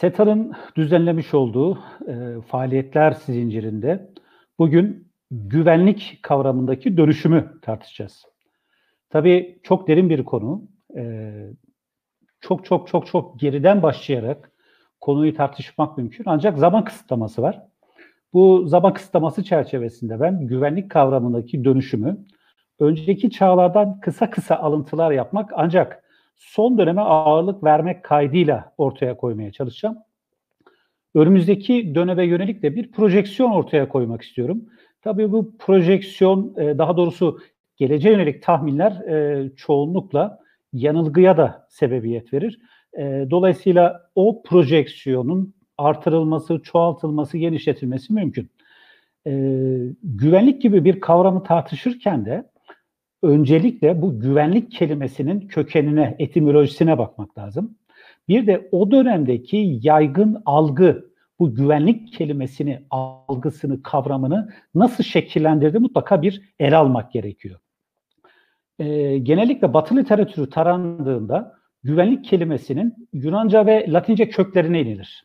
SETA'nın düzenlemiş olduğu e, faaliyetler zincirinde bugün güvenlik kavramındaki dönüşümü tartışacağız. Tabii çok derin bir konu. E, çok çok çok çok geriden başlayarak konuyu tartışmak mümkün. Ancak zaman kısıtlaması var. Bu zaman kısıtlaması çerçevesinde ben güvenlik kavramındaki dönüşümü önceki çağlardan kısa kısa alıntılar yapmak ancak son döneme ağırlık vermek kaydıyla ortaya koymaya çalışacağım. Önümüzdeki döneme yönelik de bir projeksiyon ortaya koymak istiyorum. Tabii bu projeksiyon, e, daha doğrusu geleceğe yönelik tahminler e, çoğunlukla yanılgıya da sebebiyet verir. E, dolayısıyla o projeksiyonun artırılması, çoğaltılması, genişletilmesi mümkün. Güvenlik gibi bir kavramı tartışırken de öncelikle bu güvenlik kelimesinin kökenine, etimolojisine bakmak lazım. Bir de o dönemdeki yaygın algı, bu güvenlik kelimesini, algısını, kavramını nasıl şekillendirdi mutlaka bir ele almak gerekiyor. Ee, genellikle Batı literatürü tarandığında güvenlik kelimesinin Yunanca ve Latince köklerine inilir.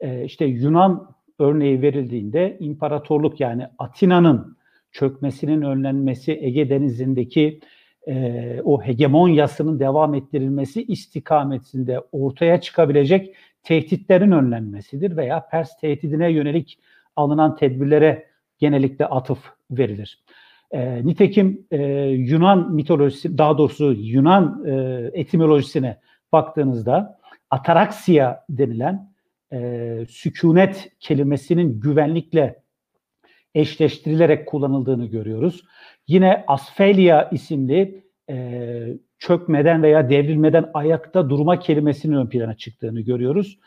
Ee, işte Yunan örneği verildiğinde imparatorluk yani Atina'nın çökmesinin önlenmesi, Ege Denizi'ndeki e, o hegemonyasının devam ettirilmesi istikametinde ortaya çıkabilecek tehditlerin önlenmesidir veya Pers tehdidine yönelik alınan tedbirlere genellikle atıf verilir. E, nitekim e, Yunan mitolojisi, daha doğrusu Yunan e, etimolojisine baktığınızda ataraksiya denilen e, sükunet kelimesinin güvenlikle eşleştirilerek kullanıldığını görüyoruz. Yine Asfelia isimli e, çökmeden veya devrilmeden ayakta durma kelimesinin ön plana çıktığını görüyoruz.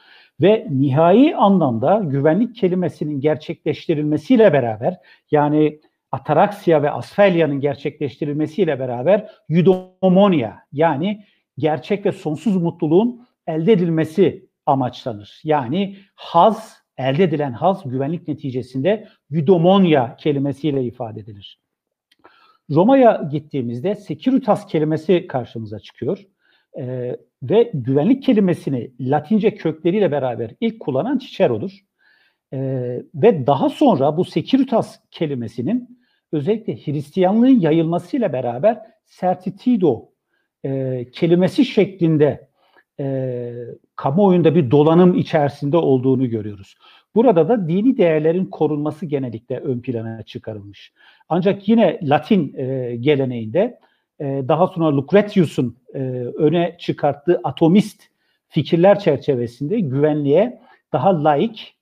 Ve nihai anlamda güvenlik kelimesinin gerçekleştirilmesiyle beraber yani ataraksiya ve asfelya'nın gerçekleştirilmesiyle beraber eudaimonia yani gerçek ve sonsuz mutluluğun elde edilmesi amaçlanır. Yani haz elde edilen haz güvenlik neticesinde eudaimonia kelimesiyle ifade edilir. Roma'ya gittiğimizde securitas kelimesi karşımıza çıkıyor. Ee, ve güvenlik kelimesini Latince kökleriyle beraber ilk kullanan Cicero'dur. Ee, ve daha sonra bu securitas kelimesinin özellikle Hristiyanlığın yayılmasıyla beraber certitudo e, kelimesi şeklinde e, kamuoyunda bir dolanım içerisinde olduğunu görüyoruz. Burada da dini değerlerin korunması genellikle ön plana çıkarılmış. Ancak yine Latin e, geleneğinde e, daha sonra Lucretius'un e, öne çıkarttığı atomist fikirler çerçevesinde güvenliğe daha laik,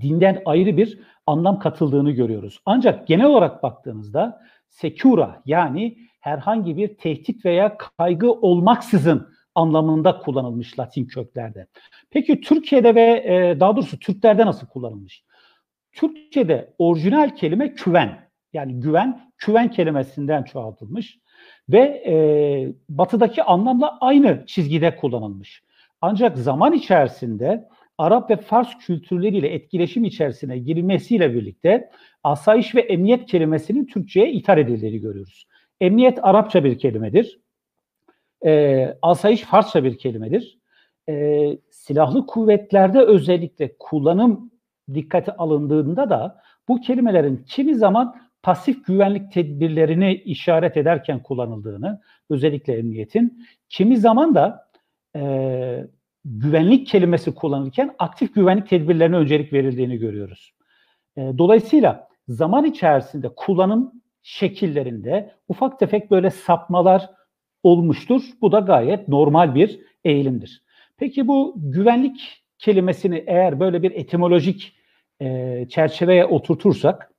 dinden ayrı bir anlam katıldığını görüyoruz. Ancak genel olarak baktığınızda secura yani herhangi bir tehdit veya kaygı olmaksızın anlamında kullanılmış Latin köklerde. Peki Türkiye'de ve e, daha doğrusu Türklerde nasıl kullanılmış? Türkçe'de orijinal kelime küven. Yani güven, küven kelimesinden çoğaltılmış ve e, batıdaki anlamla aynı çizgide kullanılmış. Ancak zaman içerisinde Arap ve Fars kültürleriyle etkileşim içerisine girilmesiyle birlikte asayiş ve emniyet kelimesinin Türkçe'ye ithal edildiğini görüyoruz. Emniyet Arapça bir kelimedir. E, asayiş Farsça bir kelimedir. E, silahlı kuvvetlerde özellikle kullanım dikkate alındığında da bu kelimelerin kimi zaman pasif güvenlik tedbirlerini işaret ederken kullanıldığını, özellikle emniyetin, kimi zaman da e, güvenlik kelimesi kullanılırken aktif güvenlik tedbirlerine öncelik verildiğini görüyoruz. E, dolayısıyla zaman içerisinde kullanım şekillerinde ufak tefek böyle sapmalar olmuştur. Bu da gayet normal bir eğilimdir. Peki bu güvenlik kelimesini eğer böyle bir etimolojik e, çerçeveye oturtursak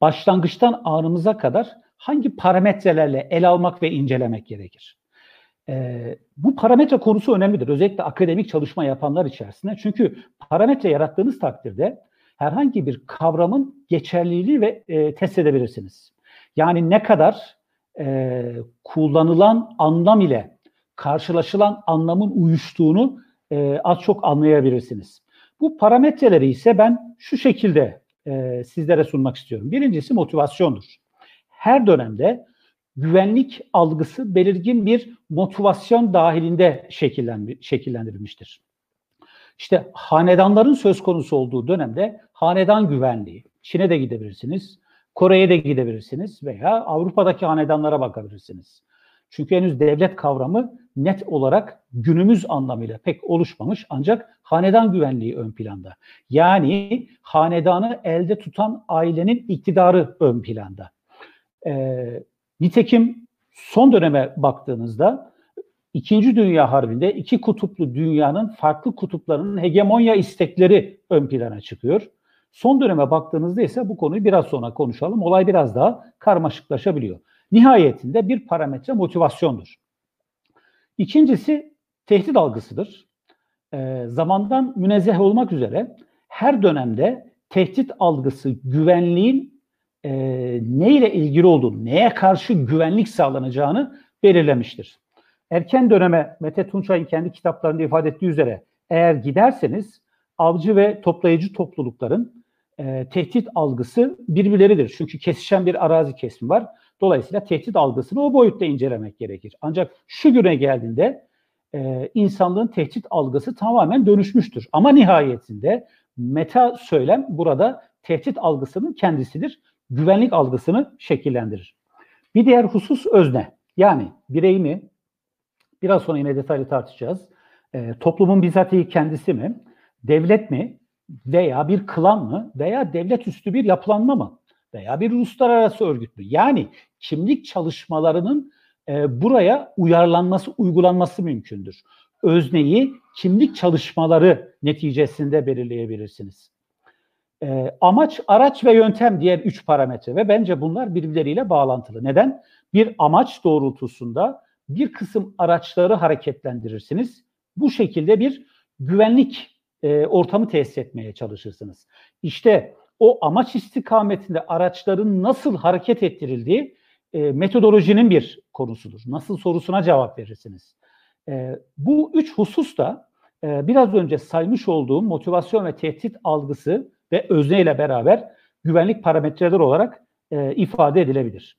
başlangıçtan anımıza kadar hangi parametrelerle ele almak ve incelemek gerekir? E, bu parametre konusu önemlidir. Özellikle akademik çalışma yapanlar içerisinde. Çünkü parametre yarattığınız takdirde herhangi bir kavramın geçerliliği ve e, test edebilirsiniz. Yani ne kadar e, kullanılan anlam ile karşılaşılan anlamın uyuştuğunu e, az çok anlayabilirsiniz. Bu parametreleri ise ben şu şekilde e, sizlere sunmak istiyorum. Birincisi motivasyondur. Her dönemde güvenlik algısı belirgin bir motivasyon dahilinde şekillendirilmiştir. İşte hanedanların söz konusu olduğu dönemde hanedan güvenliği, Çin'e de gidebilirsiniz, Kore'ye de gidebilirsiniz veya Avrupa'daki hanedanlara bakabilirsiniz. Çünkü henüz devlet kavramı net olarak günümüz anlamıyla pek oluşmamış ancak hanedan güvenliği ön planda. Yani hanedanı elde tutan ailenin iktidarı ön planda. Ee, nitekim son döneme baktığınızda İkinci Dünya Harbi'nde iki kutuplu dünyanın farklı kutuplarının hegemonya istekleri ön plana çıkıyor. Son döneme baktığınızda ise bu konuyu biraz sonra konuşalım. Olay biraz daha karmaşıklaşabiliyor. Nihayetinde bir parametre motivasyondur. İkincisi tehdit algısıdır. E, zamandan münezzeh olmak üzere her dönemde tehdit algısı güvenliğin e, ne ile ilgili olduğunu, neye karşı güvenlik sağlanacağını belirlemiştir. Erken döneme Mete Tunçay'ın kendi kitaplarında ifade ettiği üzere eğer giderseniz avcı ve toplayıcı toplulukların e, tehdit algısı birbirleridir. Çünkü kesişen bir arazi kesimi var. Dolayısıyla tehdit algısını o boyutta incelemek gerekir. Ancak şu güne geldiğinde e, insanlığın tehdit algısı tamamen dönüşmüştür. Ama nihayetinde meta söylem burada tehdit algısının kendisidir. Güvenlik algısını şekillendirir. Bir diğer husus özne. Yani birey mi? Biraz sonra yine detaylı tartışacağız. E, toplumun bizatihi kendisi mi? Devlet mi? Veya bir klan mı? Veya devlet üstü bir yapılanma mı? Veya bir uluslararası örgüt mü? Yani kimlik çalışmalarının e, buraya uyarlanması, uygulanması mümkündür. Özneyi kimlik çalışmaları neticesinde belirleyebilirsiniz. E, amaç, araç ve yöntem diğer üç parametre ve bence bunlar birbirleriyle bağlantılı. Neden? Bir amaç doğrultusunda bir kısım araçları hareketlendirirsiniz. Bu şekilde bir güvenlik e, ortamı tesis etmeye çalışırsınız. İşte o amaç istikametinde araçların nasıl hareket ettirildiği e, metodolojinin bir konusudur. Nasıl sorusuna cevap verirsiniz. E, bu üç husus da e, biraz önce saymış olduğum motivasyon ve tehdit algısı ve özne ile beraber güvenlik parametreler olarak e, ifade edilebilir.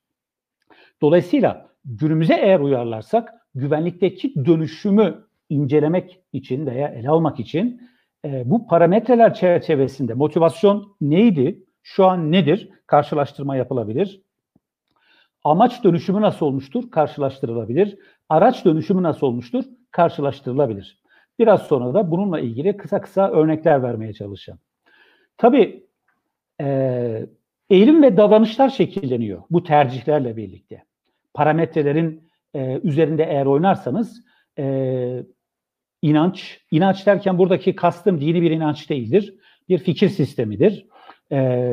Dolayısıyla günümüze eğer uyarlarsak güvenlikteki dönüşümü incelemek için veya ele almak için e, bu parametreler çerçevesinde motivasyon neydi, şu an nedir karşılaştırma yapılabilir. Amaç dönüşümü nasıl olmuştur? Karşılaştırılabilir. Araç dönüşümü nasıl olmuştur? Karşılaştırılabilir. Biraz sonra da bununla ilgili kısa kısa örnekler vermeye çalışacağım. Tabii e, eğilim ve davranışlar şekilleniyor bu tercihlerle birlikte. Parametrelerin e, üzerinde eğer oynarsanız e, inanç, inanç derken buradaki kastım dini bir inanç değildir. Bir fikir sistemidir. E,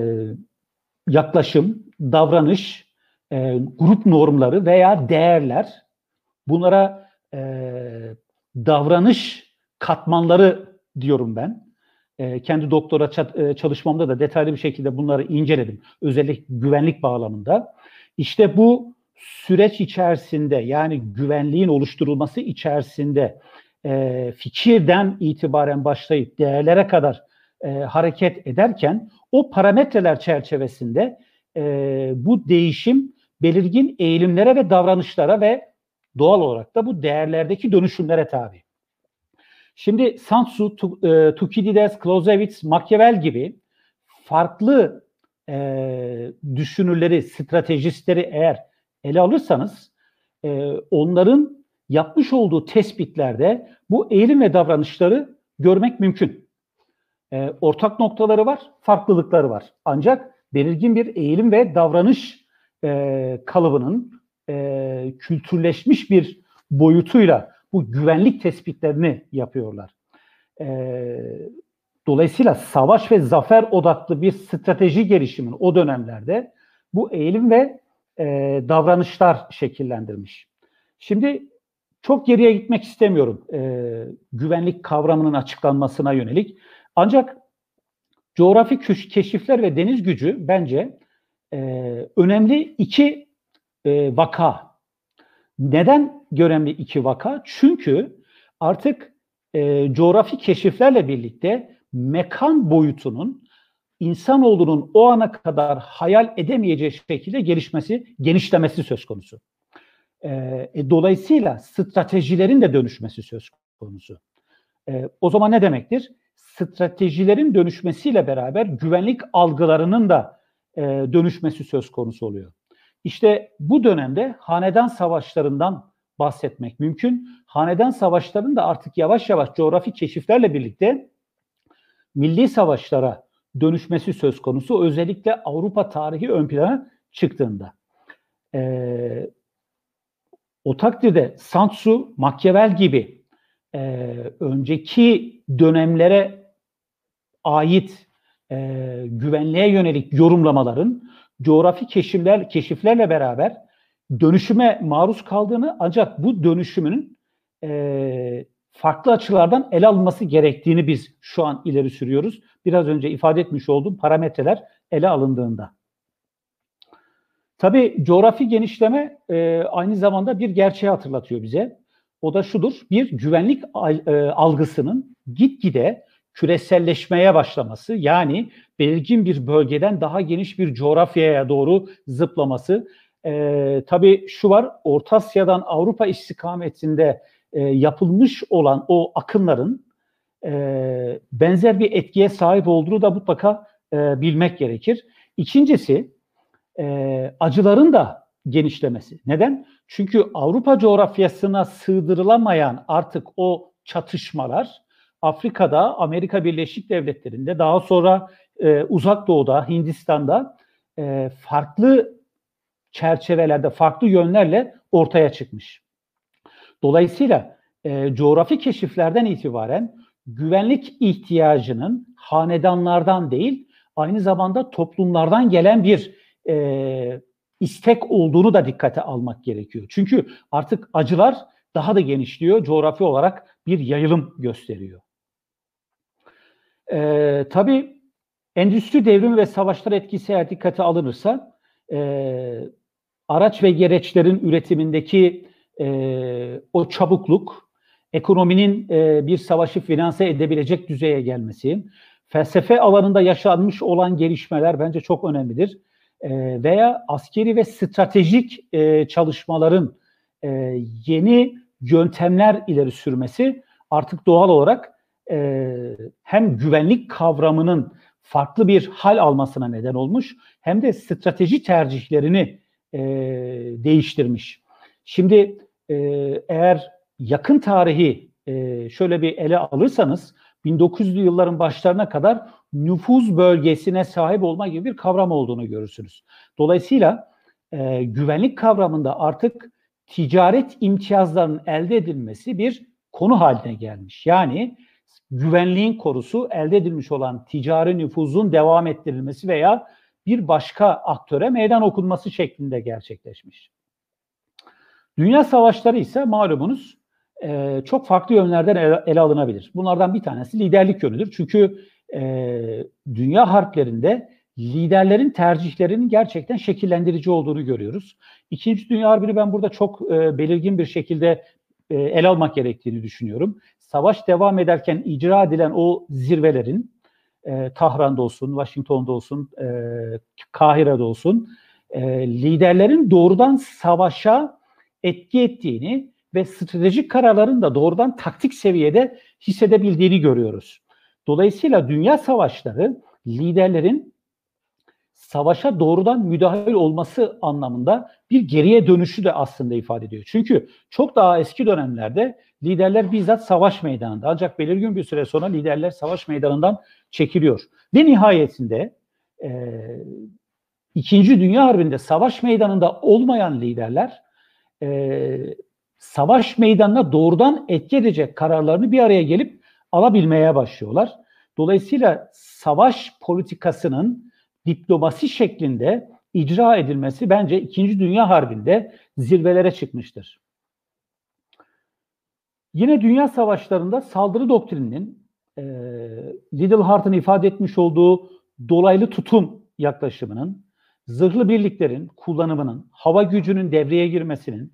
yaklaşım, davranış, e, grup normları veya değerler bunlara e, davranış katmanları diyorum ben. E, kendi doktora e, çalışmamda da detaylı bir şekilde bunları inceledim. Özellikle güvenlik bağlamında. İşte bu süreç içerisinde yani güvenliğin oluşturulması içerisinde e, fikirden itibaren başlayıp değerlere kadar e, hareket ederken o parametreler çerçevesinde e, bu değişim belirgin eğilimlere ve davranışlara ve doğal olarak da bu değerlerdeki dönüşümlere tabi. Şimdi Sun Tzu, Thukydides, Clausewitz, Machiavelli gibi farklı e, düşünürleri, stratejistleri eğer ele alırsanız e, onların yapmış olduğu tespitlerde bu eğilim ve davranışları görmek mümkün. E, ortak noktaları var, farklılıkları var. Ancak belirgin bir eğilim ve davranış e, kalıbının e, kültürleşmiş bir boyutuyla bu güvenlik tespitlerini yapıyorlar. E, dolayısıyla savaş ve zafer odaklı bir strateji gelişimin o dönemlerde bu eğilim ve e, davranışlar şekillendirmiş. Şimdi çok geriye gitmek istemiyorum e, güvenlik kavramının açıklanmasına yönelik. Ancak coğrafi keşifler ve deniz gücü bence e, önemli iki e, vaka. Neden önemli iki vaka? Çünkü artık e, coğrafi keşiflerle birlikte mekan boyutunun insanoğlunun o ana kadar hayal edemeyeceği şekilde gelişmesi, genişlemesi söz konusu. E, e, dolayısıyla stratejilerin de dönüşmesi söz konusu. E, o zaman ne demektir? Stratejilerin dönüşmesiyle beraber güvenlik algılarının da e, dönüşmesi söz konusu oluyor. İşte bu dönemde hanedan savaşlarından bahsetmek mümkün. Hanedan savaşlarının da artık yavaş yavaş coğrafi keşiflerle birlikte milli savaşlara dönüşmesi söz konusu. Özellikle Avrupa tarihi ön plana çıktığında. Ee, o takdirde Santsu, Machiavelli gibi e, önceki dönemlere ait e, güvenliğe yönelik yorumlamaların coğrafi keşifler keşiflerle beraber dönüşüme maruz kaldığını ancak bu dönüşümün e, farklı açılardan ele alınması gerektiğini biz şu an ileri sürüyoruz. Biraz önce ifade etmiş olduğum parametreler ele alındığında. Tabii coğrafi genişleme e, aynı zamanda bir gerçeği hatırlatıyor bize. O da şudur, bir güvenlik e, algısının gitgide küreselleşmeye başlaması yani belirgin bir bölgeden daha geniş bir coğrafyaya doğru zıplaması. E, tabii şu var, Orta Asya'dan Avrupa istikametinde e, yapılmış olan o akımların e, benzer bir etkiye sahip olduğunu da mutlaka e, bilmek gerekir. İkincisi, e, acıların da genişlemesi. Neden? Çünkü Avrupa coğrafyasına sığdırılamayan artık o çatışmalar Afrika'da, Amerika Birleşik Devletleri'nde, daha sonra e, Uzak Doğu'da, Hindistan'da e, farklı çerçevelerde, farklı yönlerle ortaya çıkmış. Dolayısıyla e, coğrafi keşiflerden itibaren güvenlik ihtiyacının hanedanlardan değil, aynı zamanda toplumlardan gelen bir e, istek olduğunu da dikkate almak gerekiyor. Çünkü artık acılar daha da genişliyor, coğrafi olarak bir yayılım gösteriyor. E, tabii endüstri devrimi ve savaşlar etkisi eğer dikkate alınırsa e, araç ve gereçlerin üretimindeki e, o çabukluk, ekonominin e, bir savaşı finanse edebilecek düzeye gelmesi, felsefe alanında yaşanmış olan gelişmeler bence çok önemlidir. E, veya askeri ve stratejik e, çalışmaların e, yeni yöntemler ileri sürmesi artık doğal olarak e, hem güvenlik kavramının farklı bir hal almasına neden olmuş hem de strateji tercihlerini değiştirmiş. Şimdi eğer yakın tarihi şöyle bir ele alırsanız 1900'lü yılların başlarına kadar nüfuz bölgesine sahip olma gibi bir kavram olduğunu görürsünüz. Dolayısıyla e, güvenlik kavramında artık ticaret imtiyazlarının elde edilmesi bir konu haline gelmiş. Yani güvenliğin korusu elde edilmiş olan ticari nüfuzun devam ettirilmesi veya bir başka aktöre meydan okunması şeklinde gerçekleşmiş. Dünya savaşları ise malumunuz e, çok farklı yönlerden ele, ele alınabilir. Bunlardan bir tanesi liderlik yönüdür. Çünkü e, dünya harplerinde liderlerin tercihlerinin gerçekten şekillendirici olduğunu görüyoruz. İkinci Dünya Harbi'ni ben burada çok e, belirgin bir şekilde e, ele almak gerektiğini düşünüyorum. Savaş devam ederken icra edilen o zirvelerin e, Tahran'da olsun, Washington'da olsun, e, Kahire'de olsun e, liderlerin doğrudan savaşa etki ettiğini ve stratejik kararların da doğrudan taktik seviyede hissedebildiğini görüyoruz. Dolayısıyla dünya savaşları liderlerin savaşa doğrudan müdahil olması anlamında bir geriye dönüşü de aslında ifade ediyor. Çünkü çok daha eski dönemlerde liderler bizzat savaş meydanında ancak belirgin bir süre sonra liderler savaş meydanından çekiliyor. Ve nihayetinde e, İkinci Dünya Harbi'nde savaş meydanında olmayan liderler e, savaş meydanına doğrudan etki edecek kararlarını bir araya gelip alabilmeye başlıyorlar. Dolayısıyla savaş politikasının diplomasi şeklinde icra edilmesi bence İkinci Dünya Harbi'nde zirvelere çıkmıştır. Yine dünya savaşlarında saldırı doktrininin e, Little Hart'ın ifade etmiş olduğu dolaylı tutum yaklaşımının, zırhlı birliklerin kullanımının, hava gücünün devreye girmesinin,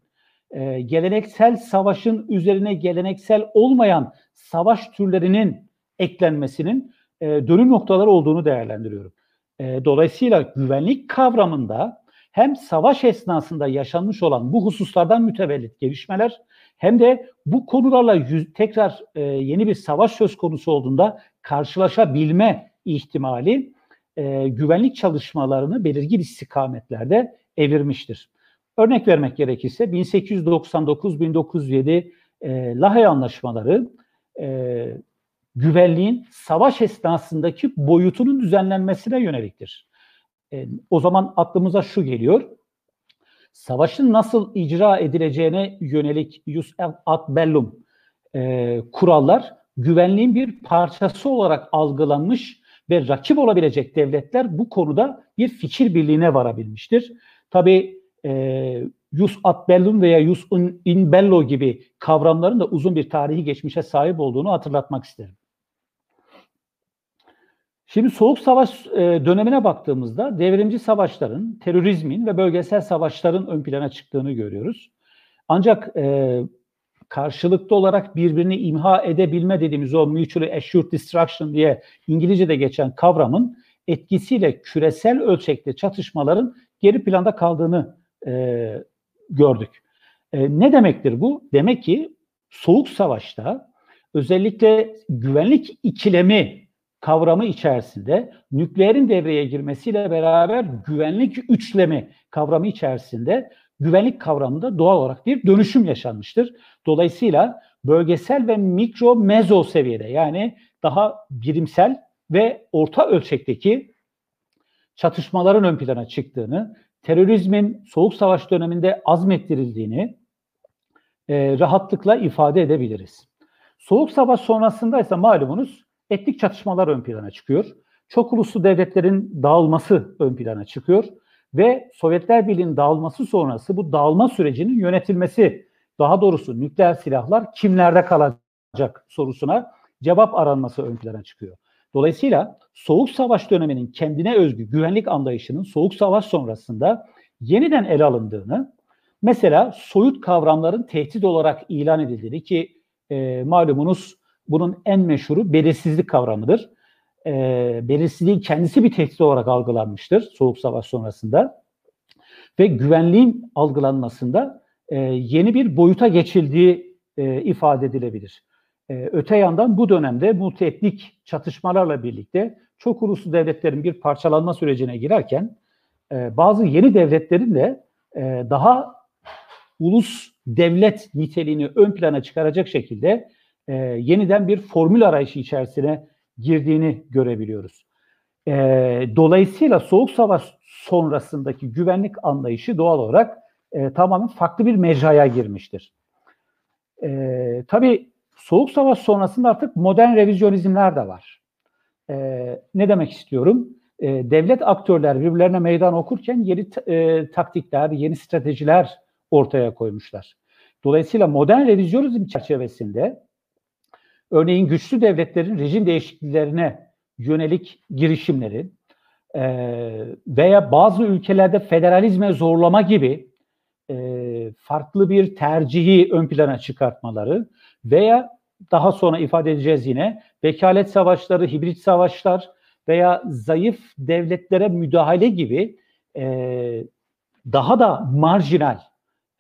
e, geleneksel savaşın üzerine geleneksel olmayan savaş türlerinin eklenmesinin e, dönüm noktaları olduğunu değerlendiriyorum. E, dolayısıyla güvenlik kavramında hem savaş esnasında yaşanmış olan bu hususlardan mütevellit gelişmeler hem de bu konularla yüz, tekrar e, yeni bir savaş söz konusu olduğunda karşılaşabilme ihtimali e, güvenlik çalışmalarını belirgin istikametlerde evirmiştir. Örnek vermek gerekirse 1899-1907 e, Lahey Anlaşmaları e, güvenliğin savaş esnasındaki boyutunun düzenlenmesine yöneliktir. E, o zaman aklımıza şu geliyor. Savaşın nasıl icra edileceğine yönelik jus ad bellum e, kurallar güvenliğin bir parçası olarak algılanmış ve rakip olabilecek devletler bu konuda bir fikir birliğine varabilmiştir. Tabi e, jus ad bellum veya jus in bello gibi kavramların da uzun bir tarihi geçmişe sahip olduğunu hatırlatmak isterim. Şimdi Soğuk Savaş e, dönemine baktığımızda devrimci savaşların, terörizmin ve bölgesel savaşların ön plana çıktığını görüyoruz. Ancak e, karşılıklı olarak birbirini imha edebilme dediğimiz o mutually assured destruction diye İngilizce'de geçen kavramın etkisiyle küresel ölçekte çatışmaların geri planda kaldığını e, gördük. E, ne demektir bu? Demek ki Soğuk Savaş'ta özellikle güvenlik ikilemi kavramı içerisinde nükleerin devreye girmesiyle beraber güvenlik üçlemi kavramı içerisinde güvenlik kavramında doğal olarak bir dönüşüm yaşanmıştır. Dolayısıyla bölgesel ve mikro mezo seviyede yani daha birimsel ve orta ölçekteki çatışmaların ön plana çıktığını, terörizmin soğuk savaş döneminde azmettirildiğini e, rahatlıkla ifade edebiliriz. Soğuk savaş sonrasında ise malumunuz etnik çatışmalar ön plana çıkıyor. Çok uluslu devletlerin dağılması ön plana çıkıyor ve Sovyetler Birliği'nin dağılması sonrası bu dağılma sürecinin yönetilmesi, daha doğrusu nükleer silahlar kimlerde kalacak sorusuna cevap aranması ön plana çıkıyor. Dolayısıyla Soğuk Savaş döneminin kendine özgü güvenlik anlayışının Soğuk Savaş sonrasında yeniden ele alındığını, mesela soyut kavramların tehdit olarak ilan edildiğini ki e, malumunuz bunun en meşhuru belirsizlik kavramıdır. E, belirsizliğin kendisi bir tehdit olarak algılanmıştır Soğuk Savaş sonrasında. Ve güvenliğin algılanmasında e, yeni bir boyuta geçildiği e, ifade edilebilir. E, öte yandan bu dönemde multietnik çatışmalarla birlikte çok uluslu devletlerin bir parçalanma sürecine girerken e, bazı yeni devletlerin de e, daha ulus devlet niteliğini ön plana çıkaracak şekilde e, yeniden bir formül arayışı içerisine girdiğini görebiliyoruz. E, dolayısıyla Soğuk Savaş sonrasındaki güvenlik anlayışı doğal olarak e, tamamen farklı bir mecraya girmiştir. E, tabii Soğuk Savaş sonrasında artık modern revizyonizmler de var. E, ne demek istiyorum? E, devlet aktörler birbirlerine meydan okurken yeni e, taktikler, yeni stratejiler ortaya koymuşlar. Dolayısıyla modern revizyonizm çerçevesinde örneğin güçlü devletlerin rejim değişikliklerine yönelik girişimleri e, veya bazı ülkelerde federalizme zorlama gibi e, farklı bir tercihi ön plana çıkartmaları veya daha sonra ifade edeceğiz yine vekalet savaşları, hibrit savaşlar veya zayıf devletlere müdahale gibi e, daha da marjinal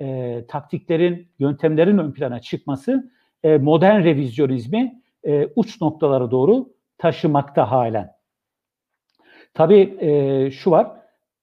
e, taktiklerin, yöntemlerin ön plana çıkması e, modern revizyonizmi e, uç noktalara doğru taşımakta halen. Tabii e, şu var,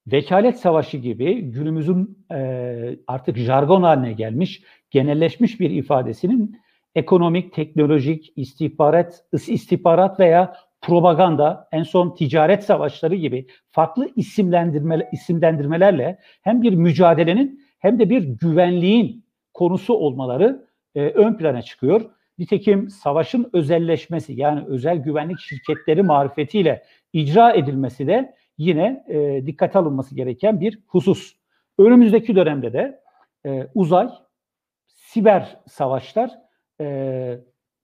vekalet savaşı gibi günümüzün e, artık jargon haline gelmiş, genelleşmiş bir ifadesinin ekonomik, teknolojik, istihbarat, istihbarat veya propaganda, en son ticaret savaşları gibi farklı isimlendirme, isimlendirmelerle hem bir mücadelenin hem de bir güvenliğin konusu olmaları e, ön plana çıkıyor. Nitekim savaşın özelleşmesi yani özel güvenlik şirketleri marifetiyle icra edilmesi de yine e, dikkate alınması gereken bir husus. Önümüzdeki dönemde de e, uzay, siber savaşlar e,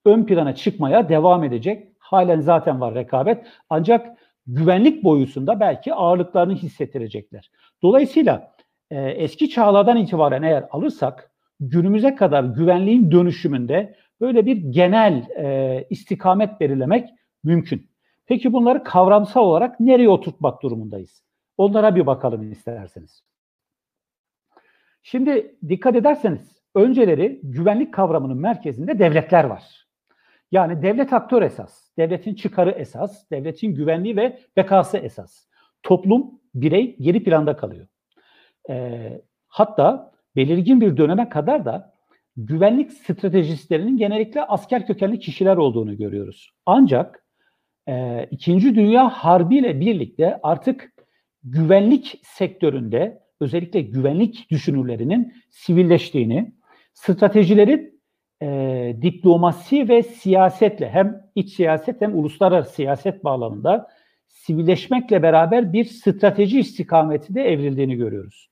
ön plana çıkmaya devam edecek. Halen zaten var rekabet. Ancak güvenlik boyutunda belki ağırlıklarını hissettirecekler. Dolayısıyla e, eski çağlardan itibaren eğer alırsak günümüze kadar güvenliğin dönüşümünde böyle bir genel e, istikamet belirlemek mümkün. Peki bunları kavramsal olarak nereye oturtmak durumundayız? Onlara bir bakalım isterseniz. Şimdi dikkat ederseniz önceleri güvenlik kavramının merkezinde devletler var. Yani devlet aktör esas, devletin çıkarı esas, devletin güvenliği ve bekası esas. Toplum, birey geri planda kalıyor. E, hatta belirgin bir döneme kadar da güvenlik stratejistlerinin genellikle asker kökenli kişiler olduğunu görüyoruz. Ancak e, İkinci Dünya Harbi ile birlikte artık güvenlik sektöründe özellikle güvenlik düşünürlerinin sivilleştiğini, stratejilerin e, diplomasi ve siyasetle hem iç siyaset hem uluslararası siyaset bağlamında sivilleşmekle beraber bir strateji istikameti de evrildiğini görüyoruz.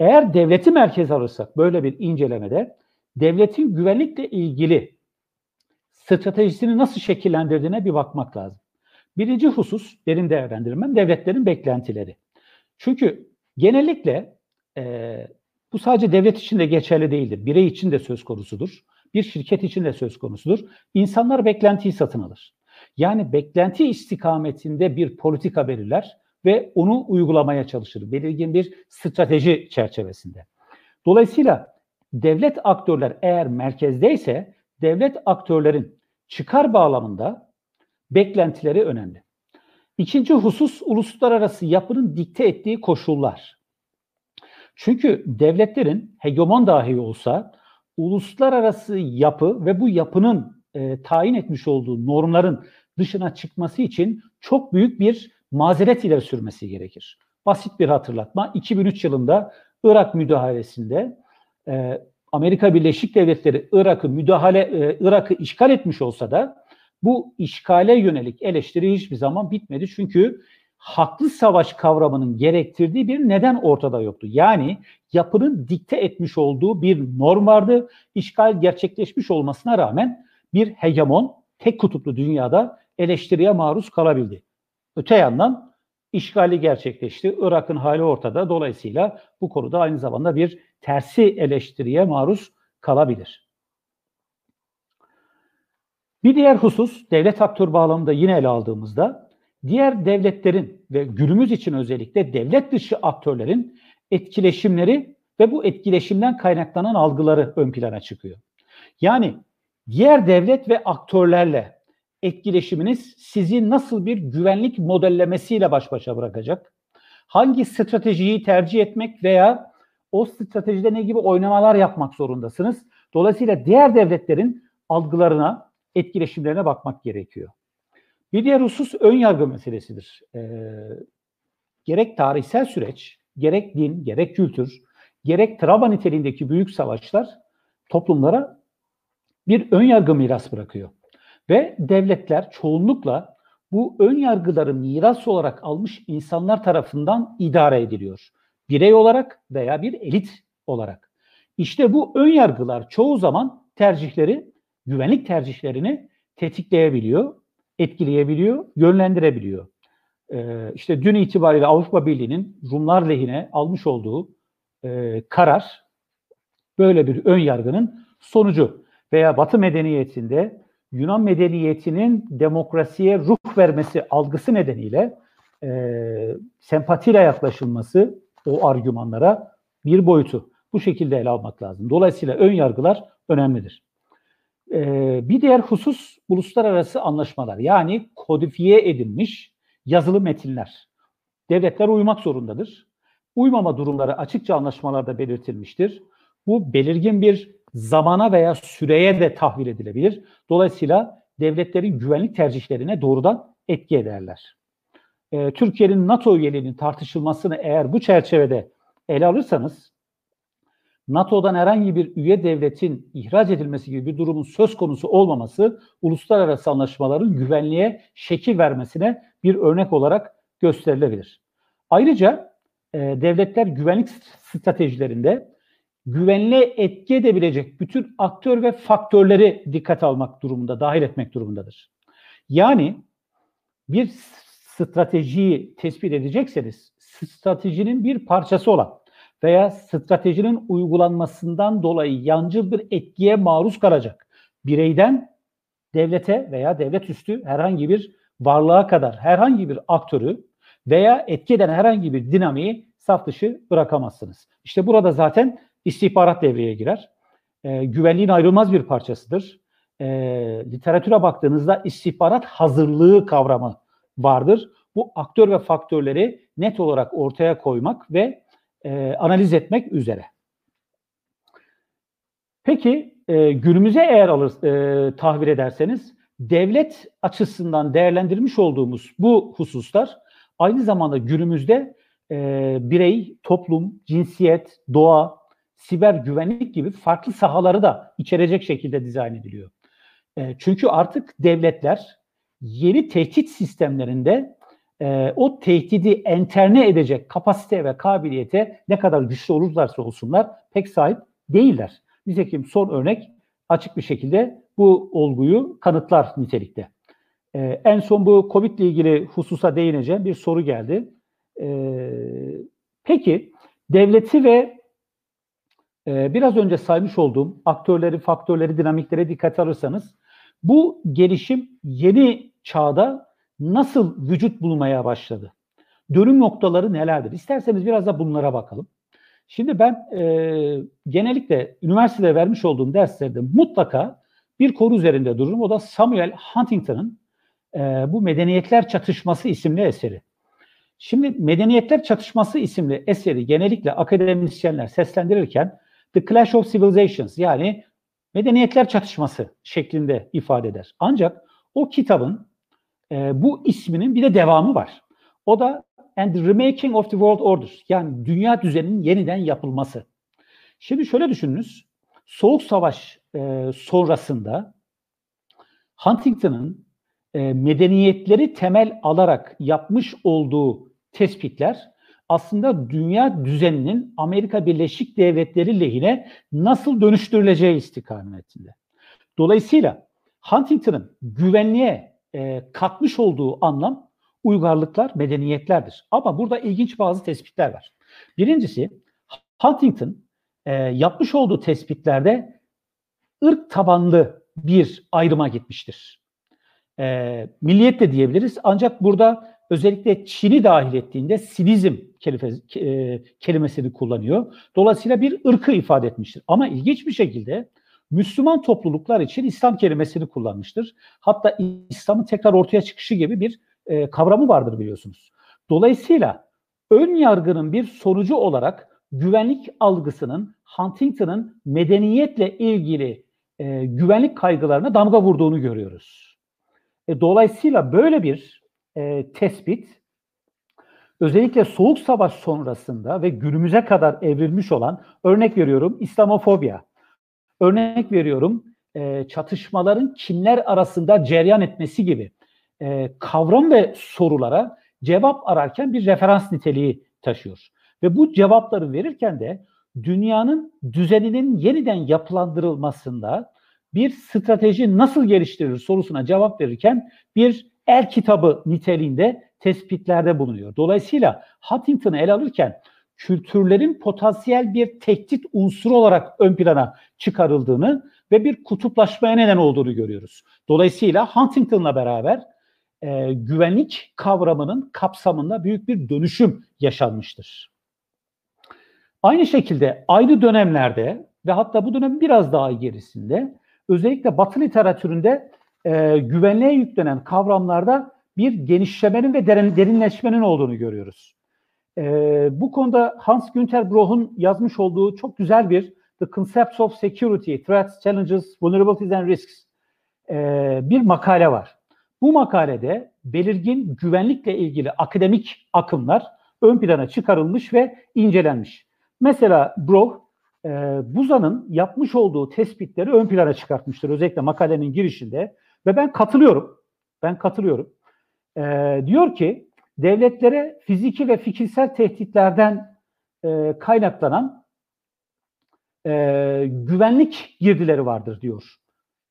Eğer devleti merkez alırsak böyle bir incelemede devletin güvenlikle ilgili stratejisini nasıl şekillendirdiğine bir bakmak lazım. Birinci husus, derin değerlendirmem, devletlerin beklentileri. Çünkü genellikle e, bu sadece devlet için de geçerli değildir. Birey için de söz konusudur. Bir şirket için de söz konusudur. İnsanlar beklentiyi satın alır. Yani beklenti istikametinde bir politika belirler ve onu uygulamaya çalışır. Belirgin bir strateji çerçevesinde. Dolayısıyla devlet aktörler eğer merkezdeyse devlet aktörlerin çıkar bağlamında beklentileri önemli. İkinci husus uluslararası yapının dikte ettiği koşullar. Çünkü devletlerin hegemon dahi olsa uluslararası yapı ve bu yapının e, tayin etmiş olduğu normların dışına çıkması için çok büyük bir mazeret ileri sürmesi gerekir. Basit bir hatırlatma. 2003 yılında Irak müdahalesinde e, Amerika Birleşik Devletleri Irak'ı müdahale e, Irak'ı işgal etmiş olsa da bu işgale yönelik eleştiri hiçbir zaman bitmedi. Çünkü haklı savaş kavramının gerektirdiği bir neden ortada yoktu. Yani yapının dikte etmiş olduğu bir norm vardı. İşgal gerçekleşmiş olmasına rağmen bir hegemon tek kutuplu dünyada eleştiriye maruz kalabildi. Öte yandan işgali gerçekleşti. Irak'ın hali ortada. Dolayısıyla bu konuda aynı zamanda bir tersi eleştiriye maruz kalabilir. Bir diğer husus devlet aktör bağlamında yine ele aldığımızda diğer devletlerin ve günümüz için özellikle devlet dışı aktörlerin etkileşimleri ve bu etkileşimden kaynaklanan algıları ön plana çıkıyor. Yani diğer devlet ve aktörlerle etkileşiminiz sizi nasıl bir güvenlik modellemesiyle baş başa bırakacak? Hangi stratejiyi tercih etmek veya o stratejide ne gibi oynamalar yapmak zorundasınız? Dolayısıyla diğer devletlerin algılarına, etkileşimlerine bakmak gerekiyor. Bir diğer husus ön yargı meselesidir. Ee, gerek tarihsel süreç, gerek din, gerek kültür, gerek travma niteliğindeki büyük savaşlar toplumlara bir ön yargı miras bırakıyor. Ve devletler çoğunlukla bu ön yargıları miras olarak almış insanlar tarafından idare ediliyor. Birey olarak veya bir elit olarak. İşte bu ön yargılar çoğu zaman tercihleri, güvenlik tercihlerini tetikleyebiliyor, etkileyebiliyor, yönlendirebiliyor. Ee, işte dün itibariyle Avrupa Birliği'nin Rumlar lehine almış olduğu e, karar böyle bir ön yargının sonucu veya Batı medeniyetinde Yunan medeniyetinin demokrasiye ruh vermesi algısı nedeniyle e, sempatiyle yaklaşılması o argümanlara bir boyutu. Bu şekilde ele almak lazım. Dolayısıyla ön yargılar önemlidir. E, bir diğer husus uluslararası anlaşmalar. Yani kodifiye edilmiş yazılı metinler. Devletler uymak zorundadır. Uymama durumları açıkça anlaşmalarda belirtilmiştir. Bu belirgin bir zamana veya süreye de tahvil edilebilir. Dolayısıyla devletlerin güvenlik tercihlerine doğrudan etki ederler. E, Türkiye'nin NATO üyeliğinin tartışılmasını eğer bu çerçevede ele alırsanız, NATO'dan herhangi bir üye devletin ihraç edilmesi gibi bir durumun söz konusu olmaması uluslararası anlaşmaların güvenliğe şekil vermesine bir örnek olarak gösterilebilir. Ayrıca e, devletler güvenlik stratejilerinde güvenliğe etki edebilecek bütün aktör ve faktörleri dikkat almak durumunda, dahil etmek durumundadır. Yani bir stratejiyi tespit edecekseniz stratejinin bir parçası olan veya stratejinin uygulanmasından dolayı yancıl bir etkiye maruz kalacak bireyden devlete veya devlet üstü herhangi bir varlığa kadar herhangi bir aktörü veya etki eden herhangi bir dinamiği saf dışı bırakamazsınız. İşte burada zaten istihbarat devreye girer. e, güvenliğin ayrılmaz bir parçasıdır. E, literatüre baktığınızda istihbarat hazırlığı kavramı vardır. Bu aktör ve faktörleri net olarak ortaya koymak ve e, analiz etmek üzere. Peki e, günümüze eğer alır e, tahvil ederseniz devlet açısından değerlendirmiş olduğumuz bu hususlar aynı zamanda günümüzde e, birey, toplum, cinsiyet, doğa, siber güvenlik gibi farklı sahaları da içerecek şekilde dizayn ediliyor. E, çünkü artık devletler yeni tehdit sistemlerinde e, o tehdidi enterne edecek kapasite ve kabiliyete ne kadar güçlü olurlarsa olsunlar pek sahip değiller. Nitekim son örnek açık bir şekilde bu olguyu kanıtlar nitelikte. Ee, en son bu COVID ile ilgili hususa değineceğim bir soru geldi. Ee, peki devleti ve e, biraz önce saymış olduğum aktörleri, faktörleri, dinamiklere dikkat alırsanız bu gelişim yeni çağda nasıl vücut bulmaya başladı? Dönüm noktaları nelerdir? İsterseniz biraz da bunlara bakalım. Şimdi ben e, genellikle üniversitede vermiş olduğum derslerde mutlaka bir konu üzerinde dururum. O da Samuel Huntington'ın e, bu Medeniyetler Çatışması isimli eseri. Şimdi Medeniyetler Çatışması isimli eseri genellikle akademisyenler seslendirirken The Clash of Civilizations yani Medeniyetler Çatışması şeklinde ifade eder. Ancak o kitabın e, bu isminin bir de devamı var. O da and the remaking of the world order. Yani dünya düzeninin yeniden yapılması. Şimdi şöyle düşününüz. Soğuk Savaş e, sonrasında Huntington'ın e, medeniyetleri temel alarak yapmış olduğu tespitler aslında dünya düzeninin Amerika Birleşik Devletleri lehine nasıl dönüştürüleceği istikametinde. Dolayısıyla Huntington'ın güvenliğe e, katmış olduğu anlam uygarlıklar, medeniyetlerdir. Ama burada ilginç bazı tespitler var. Birincisi Huntington e, yapmış olduğu tespitlerde ırk tabanlı bir ayrıma gitmiştir. E, milliyet de diyebiliriz ancak burada özellikle Çin'i dahil ettiğinde kelimesi, e, kelimesini kullanıyor. Dolayısıyla bir ırkı ifade etmiştir. Ama ilginç bir şekilde Müslüman topluluklar için İslam kelimesini kullanmıştır. Hatta İslam'ın tekrar ortaya çıkışı gibi bir e, kavramı vardır biliyorsunuz. Dolayısıyla ön yargının bir sonucu olarak güvenlik algısının Huntington'ın medeniyetle ilgili e, güvenlik kaygılarına damga vurduğunu görüyoruz. E, dolayısıyla böyle bir e, tespit özellikle Soğuk Savaş sonrasında ve günümüze kadar evrilmiş olan örnek veriyorum İslamofobya, örnek veriyorum e, çatışmaların kimler arasında ceryan etmesi gibi e, kavram ve sorulara cevap ararken bir referans niteliği taşıyor. Ve bu cevapları verirken de dünyanın düzeninin yeniden yapılandırılmasında bir strateji nasıl geliştirilir sorusuna cevap verirken bir el kitabı niteliğinde tespitlerde bulunuyor. Dolayısıyla Huntington'ı ele alırken kültürlerin potansiyel bir tehdit unsuru olarak ön plana çıkarıldığını ve bir kutuplaşmaya neden olduğunu görüyoruz. Dolayısıyla Huntington'la beraber e, güvenlik kavramının kapsamında büyük bir dönüşüm yaşanmıştır. Aynı şekilde aynı dönemlerde ve hatta bu dönem biraz daha gerisinde özellikle Batı literatüründe e, güvenliğe yüklenen kavramlarda bir genişlemenin ve derin, derinleşmenin olduğunu görüyoruz. E, bu konuda Hans Günther Broch'un yazmış olduğu çok güzel bir The Concepts of Security, Threats, Challenges, Vulnerabilities and Risks e, bir makale var. Bu makalede belirgin güvenlikle ilgili akademik akımlar ön plana çıkarılmış ve incelenmiş. Mesela Broch, e, Buza'nın yapmış olduğu tespitleri ön plana çıkartmıştır özellikle makalenin girişinde ve ben katılıyorum. Ben katılıyorum. E, diyor ki devletlere fiziki ve fikirsel tehditlerden e, kaynaklanan e, güvenlik girdileri vardır diyor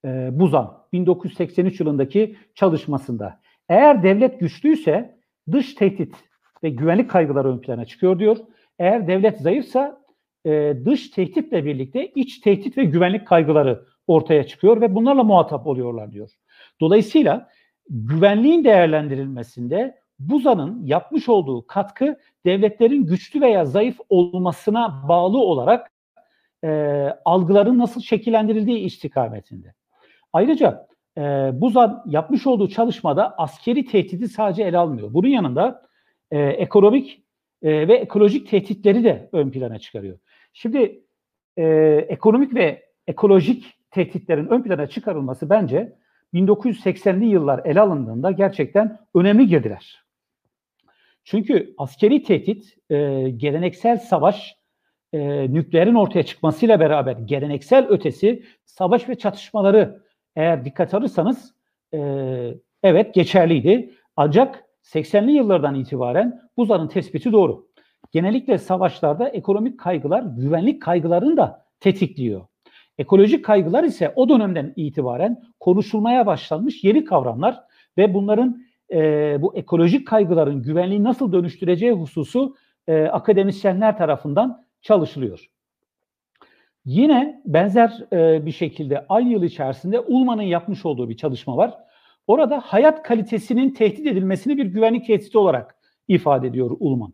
e, Buzan 1983 yılındaki çalışmasında. Eğer devlet güçlüyse dış tehdit ve güvenlik kaygıları ön plana çıkıyor diyor. Eğer devlet zayıfsa e, dış tehditle birlikte iç tehdit ve güvenlik kaygıları ortaya çıkıyor ve bunlarla muhatap oluyorlar diyor. Dolayısıyla güvenliğin değerlendirilmesinde Buzan'ın yapmış olduğu katkı devletlerin güçlü veya zayıf olmasına bağlı olarak e, algıların nasıl şekillendirildiği istikametinde. Ayrıca e, Buzan yapmış olduğu çalışmada askeri tehdidi sadece ele almıyor. Bunun yanında e, ekonomik e, ve ekolojik tehditleri de ön plana çıkarıyor. Şimdi e, ekonomik ve ekolojik tehditlerin ön plana çıkarılması bence 1980'li yıllar ele alındığında gerçekten önemli girdiler. Çünkü askeri tehdit, e, geleneksel savaş, e, nükleerin ortaya çıkmasıyla beraber geleneksel ötesi savaş ve çatışmaları eğer dikkat alırsanız e, evet geçerliydi. Ancak 80'li yıllardan itibaren Buzan'ın tespiti doğru. Genellikle savaşlarda ekonomik kaygılar güvenlik kaygılarını da tetikliyor. Ekolojik kaygılar ise o dönemden itibaren konuşulmaya başlanmış yeni kavramlar ve bunların e, bu ekolojik kaygıların güvenliği nasıl dönüştüreceği hususu e, akademisyenler tarafından çalışılıyor. Yine benzer e, bir şekilde aynı yıl içerisinde Ulman'ın yapmış olduğu bir çalışma var. Orada hayat kalitesinin tehdit edilmesini bir güvenlik tehdidi olarak ifade ediyor Ulman.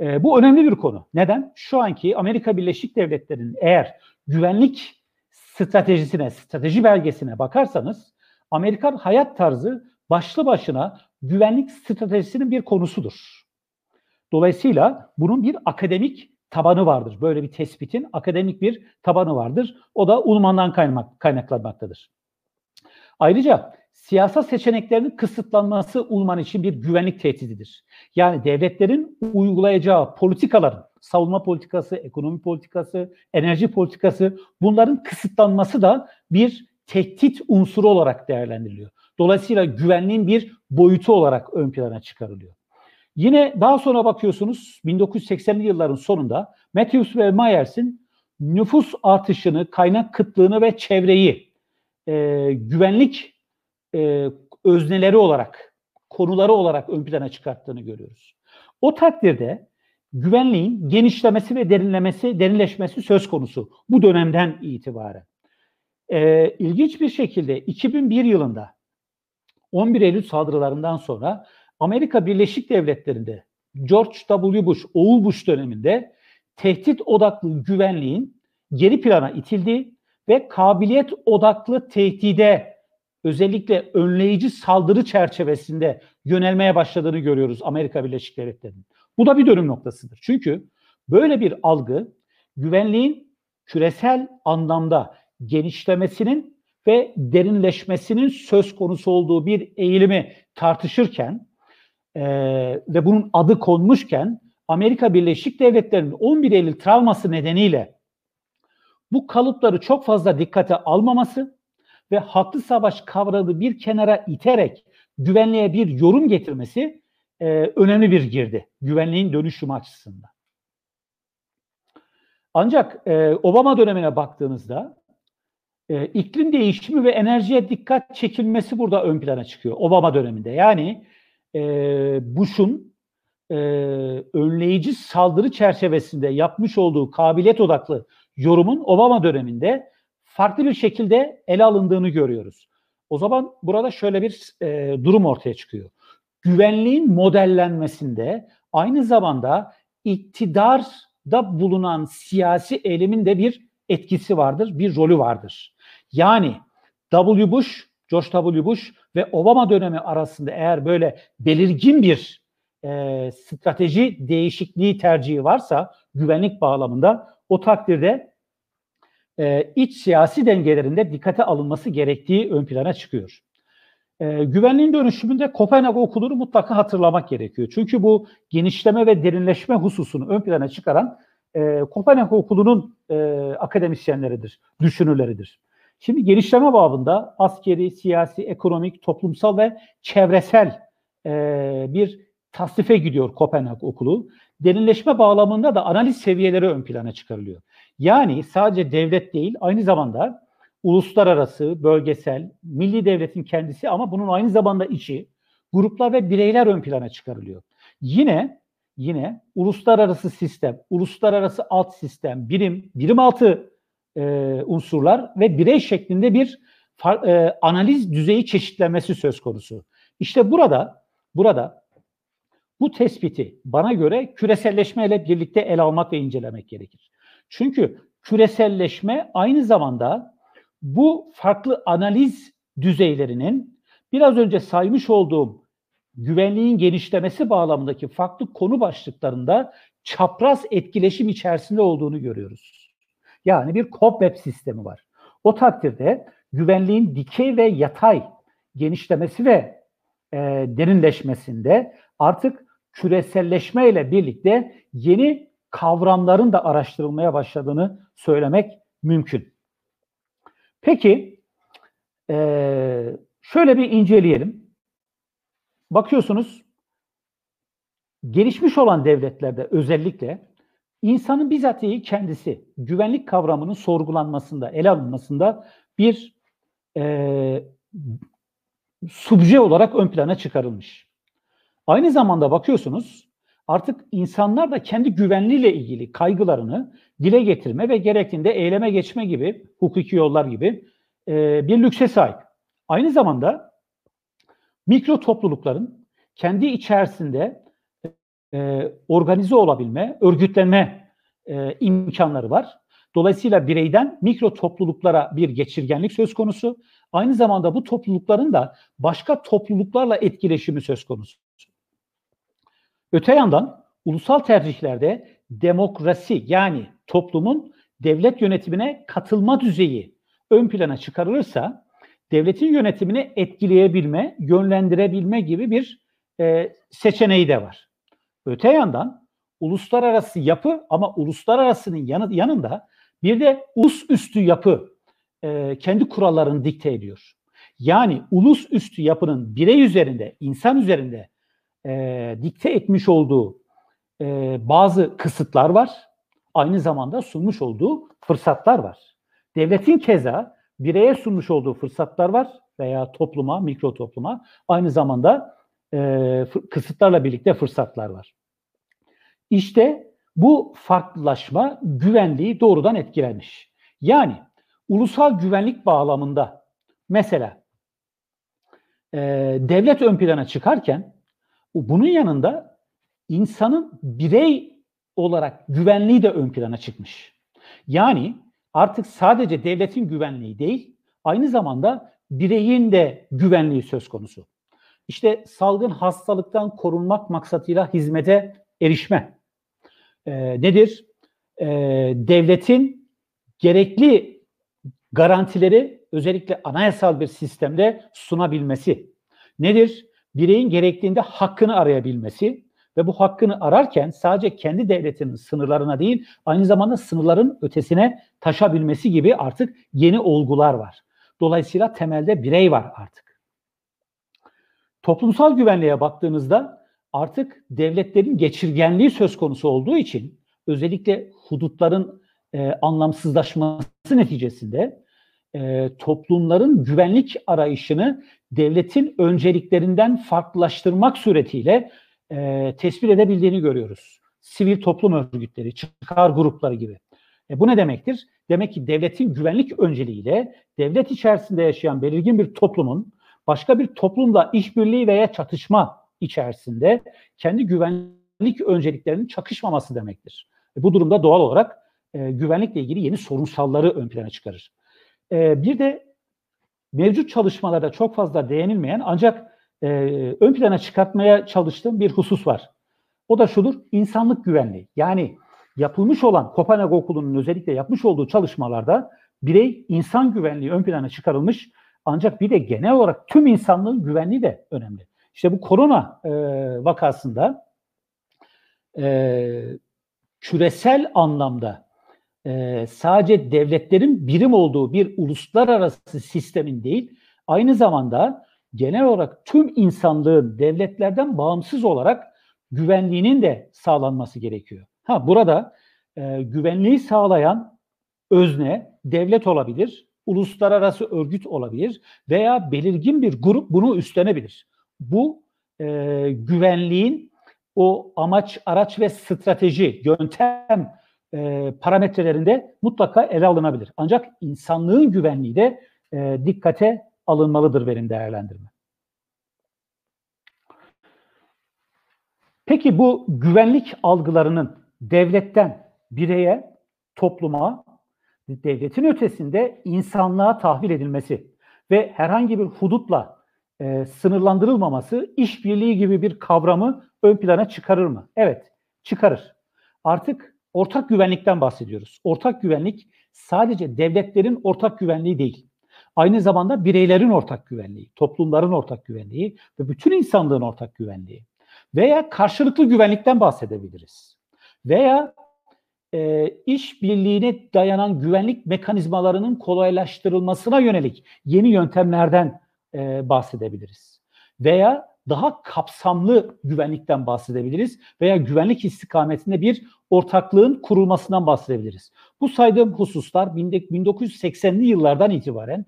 E, bu önemli bir konu. Neden? Şu anki Amerika Birleşik Devletleri'nin eğer güvenlik stratejisine, strateji belgesine bakarsanız Amerikan hayat tarzı başlı başına güvenlik stratejisinin bir konusudur. Dolayısıyla bunun bir akademik tabanı vardır. Böyle bir tespitin akademik bir tabanı vardır. O da Ulman'dan kaynak, kaynaklanmaktadır. Ayrıca siyasal seçeneklerinin kısıtlanması Ulman için bir güvenlik tehdididir. Yani devletlerin uygulayacağı politikaların, savunma politikası, ekonomi politikası, enerji politikası bunların kısıtlanması da bir tehdit unsuru olarak değerlendiriliyor. Dolayısıyla güvenliğin bir boyutu olarak ön plana çıkarılıyor. Yine daha sonra bakıyorsunuz 1980'li yılların sonunda Matthews ve Myers'in nüfus artışını, kaynak kıtlığını ve çevreyi e, güvenlik e, özneleri olarak, konuları olarak ön plana çıkarttığını görüyoruz. O takdirde güvenliğin genişlemesi ve derinlemesi, derinleşmesi söz konusu bu dönemden itibaren. E, ilginç bir şekilde 2001 yılında 11 Eylül saldırılarından sonra Amerika Birleşik Devletleri'nde George W. Bush, oğul Bush döneminde tehdit odaklı güvenliğin geri plana itildiği ve kabiliyet odaklı tehdide özellikle önleyici saldırı çerçevesinde yönelmeye başladığını görüyoruz Amerika Birleşik Devletleri'nin. Bu da bir dönüm noktasıdır. Çünkü böyle bir algı güvenliğin küresel anlamda genişlemesinin ve derinleşmesinin söz konusu olduğu bir eğilimi tartışırken e, ve bunun adı konmuşken Amerika Birleşik Devletleri'nin 11 Eylül travması nedeniyle bu kalıpları çok fazla dikkate almaması ve haklı savaş kavramını bir kenara iterek güvenliğe bir yorum getirmesi e, önemli bir girdi güvenliğin dönüşümü açısından. Ancak e, Obama dönemine baktığınızda e, iklim değişimi ve enerjiye dikkat çekilmesi burada ön plana çıkıyor Obama döneminde. Yani e, Bush'un e, önleyici saldırı çerçevesinde yapmış olduğu kabiliyet odaklı yorumun Obama döneminde farklı bir şekilde ele alındığını görüyoruz. O zaman burada şöyle bir e, durum ortaya çıkıyor. Güvenliğin modellenmesinde aynı zamanda iktidarda bulunan siyasi eylemin de bir etkisi vardır, bir rolü vardır. Yani W. Bush, George W. Bush ve Obama dönemi arasında eğer böyle belirgin bir e, strateji değişikliği tercihi varsa güvenlik bağlamında o takdirde e, iç siyasi dengelerinde dikkate alınması gerektiği ön plana çıkıyor. E, güvenliğin dönüşümünde Kopenhag okulunu mutlaka hatırlamak gerekiyor. Çünkü bu genişleme ve derinleşme hususunu ön plana çıkaran e, Kopenhag okulunun e, akademisyenleridir, düşünürleridir. Şimdi genişleme babında askeri, siyasi, ekonomik, toplumsal ve çevresel e, bir tasnife gidiyor Kopenhag okulu. Derinleşme bağlamında da analiz seviyeleri ön plana çıkarılıyor. Yani sadece devlet değil aynı zamanda uluslararası, bölgesel, milli devletin kendisi ama bunun aynı zamanda içi, gruplar ve bireyler ön plana çıkarılıyor. Yine yine uluslararası sistem, uluslararası alt sistem, birim, birim altı e, unsurlar ve birey şeklinde bir e, analiz düzeyi çeşitlenmesi söz konusu. İşte burada burada bu tespiti bana göre küreselleşmeyle birlikte ele almak ve incelemek gerekir. Çünkü küreselleşme aynı zamanda bu farklı analiz düzeylerinin biraz önce saymış olduğum güvenliğin genişlemesi bağlamındaki farklı konu başlıklarında çapraz etkileşim içerisinde olduğunu görüyoruz. Yani bir COBWEB sistemi var. O takdirde güvenliğin dikey ve yatay genişlemesi ve e, derinleşmesinde artık küreselleşme ile birlikte yeni kavramların da araştırılmaya başladığını söylemek mümkün. Peki e, şöyle bir inceleyelim. Bakıyorsunuz gelişmiş olan devletlerde özellikle insanın bizatihi kendisi güvenlik kavramının sorgulanmasında, ele alınmasında bir e, subje olarak ön plana çıkarılmış. Aynı zamanda bakıyorsunuz artık insanlar da kendi güvenliğiyle ilgili kaygılarını dile getirme ve gerektiğinde eyleme geçme gibi hukuki yollar gibi e, bir lükse sahip. Aynı zamanda mikro toplulukların kendi içerisinde e, organize olabilme, örgütlenme e, imkanları var. Dolayısıyla bireyden mikro topluluklara bir geçirgenlik söz konusu. Aynı zamanda bu toplulukların da başka topluluklarla etkileşimi söz konusu. Öte yandan ulusal tercihlerde demokrasi yani toplumun devlet yönetimine katılma düzeyi ön plana çıkarılırsa devletin yönetimini etkileyebilme, yönlendirebilme gibi bir e, seçeneği de var. Öte yandan uluslararası yapı ama uluslararasının yanı, yanında bir de ulus üstü yapı e, kendi kurallarını dikte ediyor. Yani ulus üstü yapının birey üzerinde, insan üzerinde e, dikte etmiş olduğu e, bazı kısıtlar var. Aynı zamanda sunmuş olduğu fırsatlar var. Devletin keza bireye sunmuş olduğu fırsatlar var veya topluma, mikro topluma aynı zamanda e, kısıtlarla birlikte fırsatlar var. İşte bu farklılaşma güvenliği doğrudan etkilemiş. Yani ulusal güvenlik bağlamında mesela e, devlet ön plana çıkarken bunun yanında insanın birey olarak güvenliği de ön plana çıkmış. Yani artık sadece devletin güvenliği değil, aynı zamanda bireyin de güvenliği söz konusu. İşte salgın hastalıktan korunmak maksatıyla hizmete erişme. Ee, nedir? Ee, devletin gerekli garantileri özellikle anayasal bir sistemde sunabilmesi. Nedir? Bireyin gerektiğinde hakkını arayabilmesi ve bu hakkını ararken sadece kendi devletinin sınırlarına değil aynı zamanda sınırların ötesine taşabilmesi gibi artık yeni olgular var. Dolayısıyla temelde birey var artık. Toplumsal güvenliğe baktığınızda artık devletlerin geçirgenliği söz konusu olduğu için özellikle hudutların e, anlamsızlaşması neticesinde e, toplumların güvenlik arayışını devletin önceliklerinden farklılaştırmak suretiyle e, tespit edebildiğini görüyoruz. Sivil toplum örgütleri, çıkar grupları gibi. E, bu ne demektir? Demek ki devletin güvenlik önceliğiyle devlet içerisinde yaşayan belirgin bir toplumun başka bir toplumla işbirliği veya çatışma içerisinde kendi güvenlik önceliklerinin çakışmaması demektir. E, bu durumda doğal olarak e, güvenlikle ilgili yeni sorunsalları ön plana çıkarır. E, bir de mevcut çalışmalarda çok fazla değinilmeyen ancak e, ön plana çıkartmaya çalıştığım bir husus var. O da şudur, insanlık güvenliği. Yani yapılmış olan Kopenhag Okulu'nun özellikle yapmış olduğu çalışmalarda birey insan güvenliği ön plana çıkarılmış ancak bir de genel olarak tüm insanlığın güvenliği de önemli. İşte bu korona e, vakasında e, küresel anlamda e, sadece devletlerin birim olduğu bir uluslararası sistemin değil, aynı zamanda genel olarak tüm insanlığın devletlerden bağımsız olarak güvenliğinin de sağlanması gerekiyor. Ha burada e, güvenliği sağlayan özne devlet olabilir, uluslararası örgüt olabilir veya belirgin bir grup bunu üstlenebilir. Bu e, güvenliğin o amaç, araç ve strateji, yöntem e, parametrelerinde mutlaka ele alınabilir. Ancak insanlığın güvenliği de e, dikkate alınmalıdır benim değerlendirme. Peki bu güvenlik algılarının devletten bireye, topluma devletin ötesinde insanlığa tahvil edilmesi ve herhangi bir hudutla e, sınırlandırılmaması işbirliği gibi bir kavramı ön plana çıkarır mı? Evet, çıkarır. Artık ortak güvenlikten bahsediyoruz. Ortak güvenlik sadece devletlerin ortak güvenliği değil. Aynı zamanda bireylerin ortak güvenliği, toplumların ortak güvenliği ve bütün insanlığın ortak güvenliği. Veya karşılıklı güvenlikten bahsedebiliriz. Veya e, iş birliğine dayanan güvenlik mekanizmalarının kolaylaştırılmasına yönelik yeni yöntemlerden e, bahsedebiliriz. Veya daha kapsamlı güvenlikten bahsedebiliriz veya güvenlik istikametinde bir ortaklığın kurulmasından bahsedebiliriz. Bu saydığım hususlar 1980'li yıllardan itibaren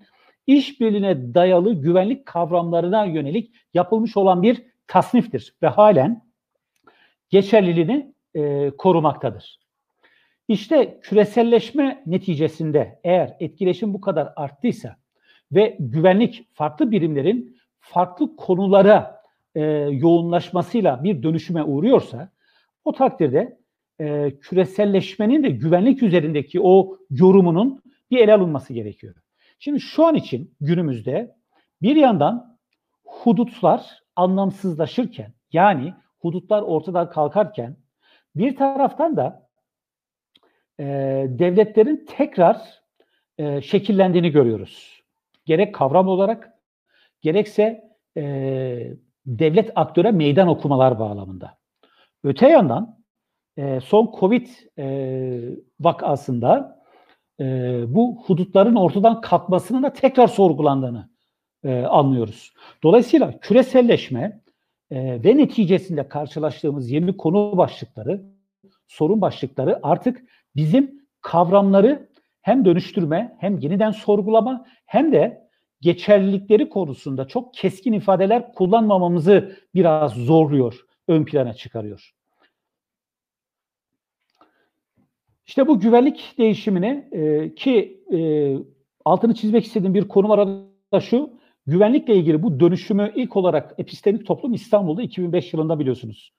işbirliğine dayalı güvenlik kavramlarına yönelik yapılmış olan bir tasniftir ve halen geçerliliğini e, korumaktadır. İşte küreselleşme neticesinde eğer etkileşim bu kadar arttıysa ve güvenlik farklı birimlerin farklı konulara e, yoğunlaşmasıyla bir dönüşüme uğruyorsa o takdirde e, küreselleşmenin de güvenlik üzerindeki o yorumunun bir ele alınması gerekiyor. Şimdi şu an için günümüzde bir yandan hudutlar anlamsızlaşırken yani hudutlar ortadan kalkarken bir taraftan da e, devletlerin tekrar e, şekillendiğini görüyoruz. Gerek kavram olarak gerekse e, devlet aktöre meydan okumalar bağlamında. Öte yandan e, son Covid e, vakasında e, bu hudutların ortadan kalkmasının da tekrar sorgulandığını e, anlıyoruz. Dolayısıyla küreselleşme e, ve neticesinde karşılaştığımız yeni konu başlıkları, sorun başlıkları artık bizim kavramları hem dönüştürme hem yeniden sorgulama hem de geçerlilikleri konusunda çok keskin ifadeler kullanmamamızı biraz zorluyor, ön plana çıkarıyor. İşte bu güvenlik değişimini e, ki e, altını çizmek istediğim bir konu var da şu, güvenlikle ilgili bu dönüşümü ilk olarak epistemik toplum İstanbul'da 2005 yılında biliyorsunuz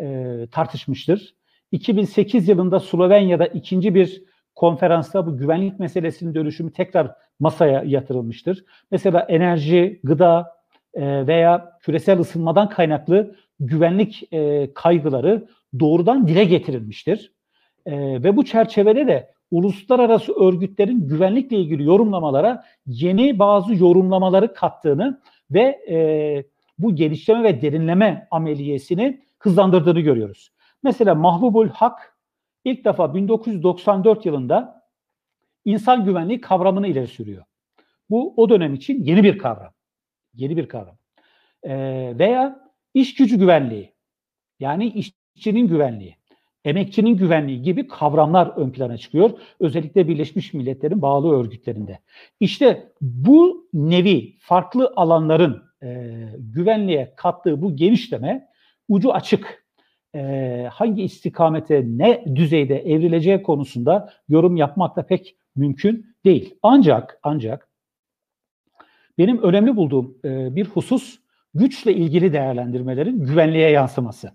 e, tartışmıştır. 2008 yılında Slovenya'da ikinci bir konferansta bu güvenlik meselesinin dönüşümü tekrar masaya yatırılmıştır. Mesela enerji, gıda e, veya küresel ısınmadan kaynaklı güvenlik e, kaygıları doğrudan dile getirilmiştir. E, ve bu çerçevede de uluslararası örgütlerin güvenlikle ilgili yorumlamalara yeni bazı yorumlamaları kattığını ve bu geliştirme ve derinleme ameliyesini hızlandırdığını görüyoruz. Mesela Mahbubul Hak ilk defa 1994 yılında insan güvenliği kavramını ileri sürüyor. Bu o dönem için yeni bir kavram. Yeni bir kavram. E, veya iş gücü güvenliği. Yani işçinin güvenliği emekçinin güvenliği gibi kavramlar ön plana çıkıyor. Özellikle Birleşmiş Milletler'in bağlı örgütlerinde. İşte bu nevi farklı alanların e, güvenliğe kattığı bu genişleme ucu açık. E, hangi istikamete ne düzeyde evrileceği konusunda yorum yapmak da pek mümkün değil. Ancak ancak benim önemli bulduğum e, bir husus güçle ilgili değerlendirmelerin güvenliğe yansıması.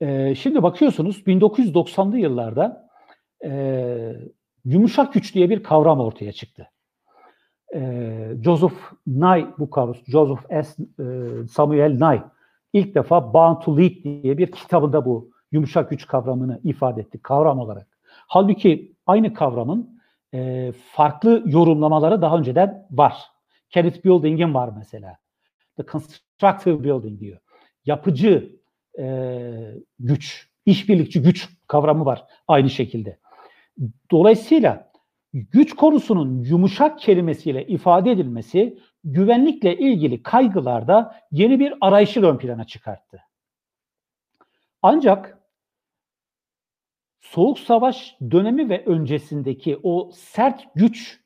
E, şimdi bakıyorsunuz 1990'lı yıllarda e, yumuşak güç diye bir kavram ortaya çıktı. Joseph Nye bu kavram, Joseph S. Samuel Nye ilk defa Bound to Lead diye bir kitabında bu yumuşak güç kavramını ifade etti kavram olarak. Halbuki aynı kavramın e, farklı yorumlamaları daha önceden var. Kenneth Building'in var mesela. The Constructive Building diyor. Yapıcı e, güç, işbirlikçi güç kavramı var aynı şekilde. Dolayısıyla güç konusunun yumuşak kelimesiyle ifade edilmesi güvenlikle ilgili kaygılarda yeni bir arayışı ön plana çıkarttı. Ancak Soğuk Savaş dönemi ve öncesindeki o sert güç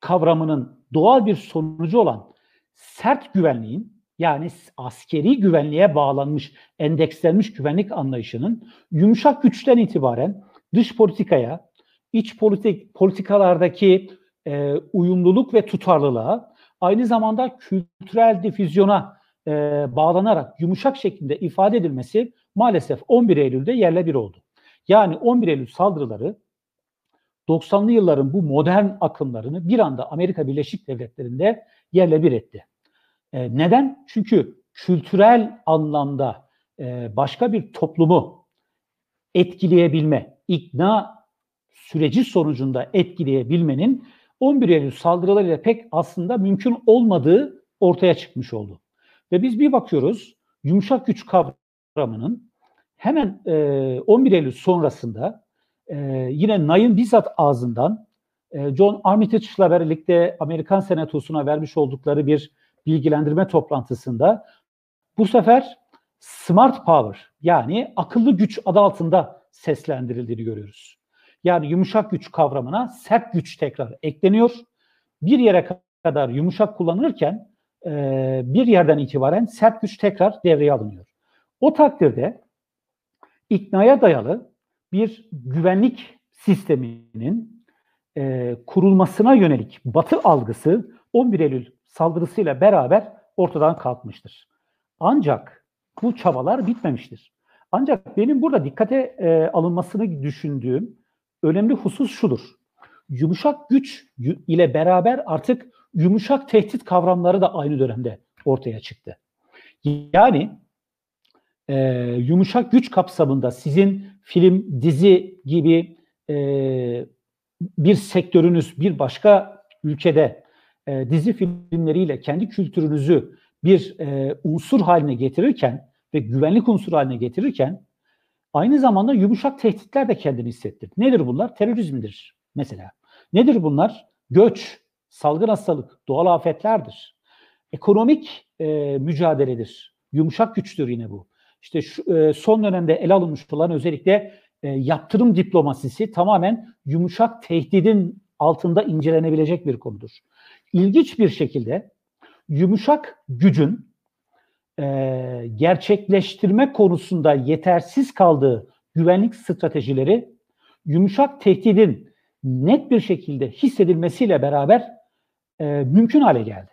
kavramının doğal bir sonucu olan sert güvenliğin yani askeri güvenliğe bağlanmış, endekslenmiş güvenlik anlayışının yumuşak güçten itibaren dış politikaya, iç politik politikalardaki e, uyumluluk ve tutarlılığa, aynı zamanda kültürel difüzyona e, bağlanarak yumuşak şekilde ifade edilmesi maalesef 11 Eylül'de yerle bir oldu. Yani 11 Eylül saldırıları 90'lı yılların bu modern akımlarını bir anda Amerika Birleşik Devletleri'nde yerle bir etti. E, neden? Çünkü kültürel anlamda e, başka bir toplumu etkileyebilme, ikna süreci sonucunda etkileyebilmenin 11 Eylül saldırılarıyla pek aslında mümkün olmadığı ortaya çıkmış oldu. Ve biz bir bakıyoruz yumuşak güç kavramının hemen e, 11 Eylül sonrasında e, yine Nay'ın bizzat ağzından e, John Armitage'la birlikte Amerikan Senatosu'na vermiş oldukları bir bilgilendirme toplantısında bu sefer smart power yani akıllı güç adı altında seslendirildiğini görüyoruz. Yani yumuşak güç kavramına sert güç tekrar ekleniyor. Bir yere kadar yumuşak kullanılırken e, bir yerden itibaren sert güç tekrar devreye alınıyor. O takdirde iknaya dayalı bir güvenlik sisteminin e, kurulmasına yönelik Batı algısı 11 Eylül saldırısıyla beraber ortadan kalkmıştır. Ancak bu çabalar bitmemiştir. Ancak benim burada dikkate e, alınmasını düşündüğüm önemli husus şudur. Yumuşak güç ile beraber artık yumuşak tehdit kavramları da aynı dönemde ortaya çıktı. Yani e, yumuşak güç kapsamında sizin film, dizi gibi e, bir sektörünüz bir başka ülkede e, dizi filmleriyle kendi kültürünüzü bir e, unsur haline getirirken ve güvenlik unsuru haline getirirken aynı zamanda yumuşak tehditler de kendini hissettir. Nedir bunlar? Terörizmdir mesela. Nedir bunlar? Göç, salgın hastalık, doğal afetlerdir. Ekonomik e, mücadeledir. Yumuşak güçtür yine bu. İşte şu, e, son dönemde ele alınmış olan özellikle e, yaptırım diplomasisi tamamen yumuşak tehdidin altında incelenebilecek bir konudur. İlginç bir şekilde yumuşak gücün e, gerçekleştirme konusunda yetersiz kaldığı güvenlik stratejileri yumuşak tehdidin net bir şekilde hissedilmesiyle beraber e, mümkün hale geldi.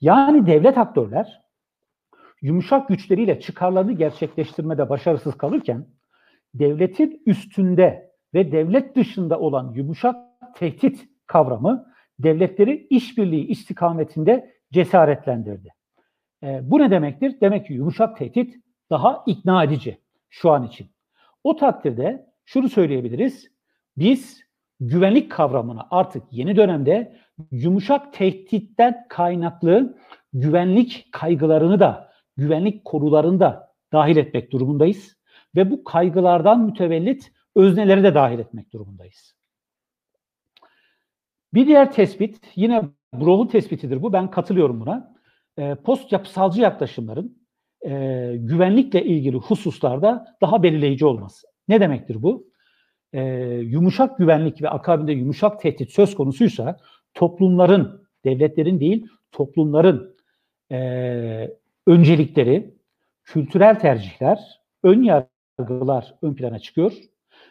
Yani devlet aktörler yumuşak güçleriyle çıkarlarını gerçekleştirmede başarısız kalırken devletin üstünde ve devlet dışında olan yumuşak tehdit kavramı devletleri işbirliği istikametinde cesaretlendirdi. E, bu ne demektir? Demek ki yumuşak tehdit daha ikna edici şu an için. O takdirde şunu söyleyebiliriz. Biz güvenlik kavramına artık yeni dönemde yumuşak tehditten kaynaklı güvenlik kaygılarını da, güvenlik konularını da dahil etmek durumundayız. Ve bu kaygılardan mütevellit özneleri de dahil etmek durumundayız. Bir diğer tespit, yine Brohl'un tespitidir bu, ben katılıyorum buna. E, post yapısalcı yaklaşımların e, güvenlikle ilgili hususlarda daha belirleyici olması. Ne demektir bu? E, yumuşak güvenlik ve akabinde yumuşak tehdit söz konusuysa toplumların, devletlerin değil, toplumların e, öncelikleri, kültürel tercihler, ön yargılar ön plana çıkıyor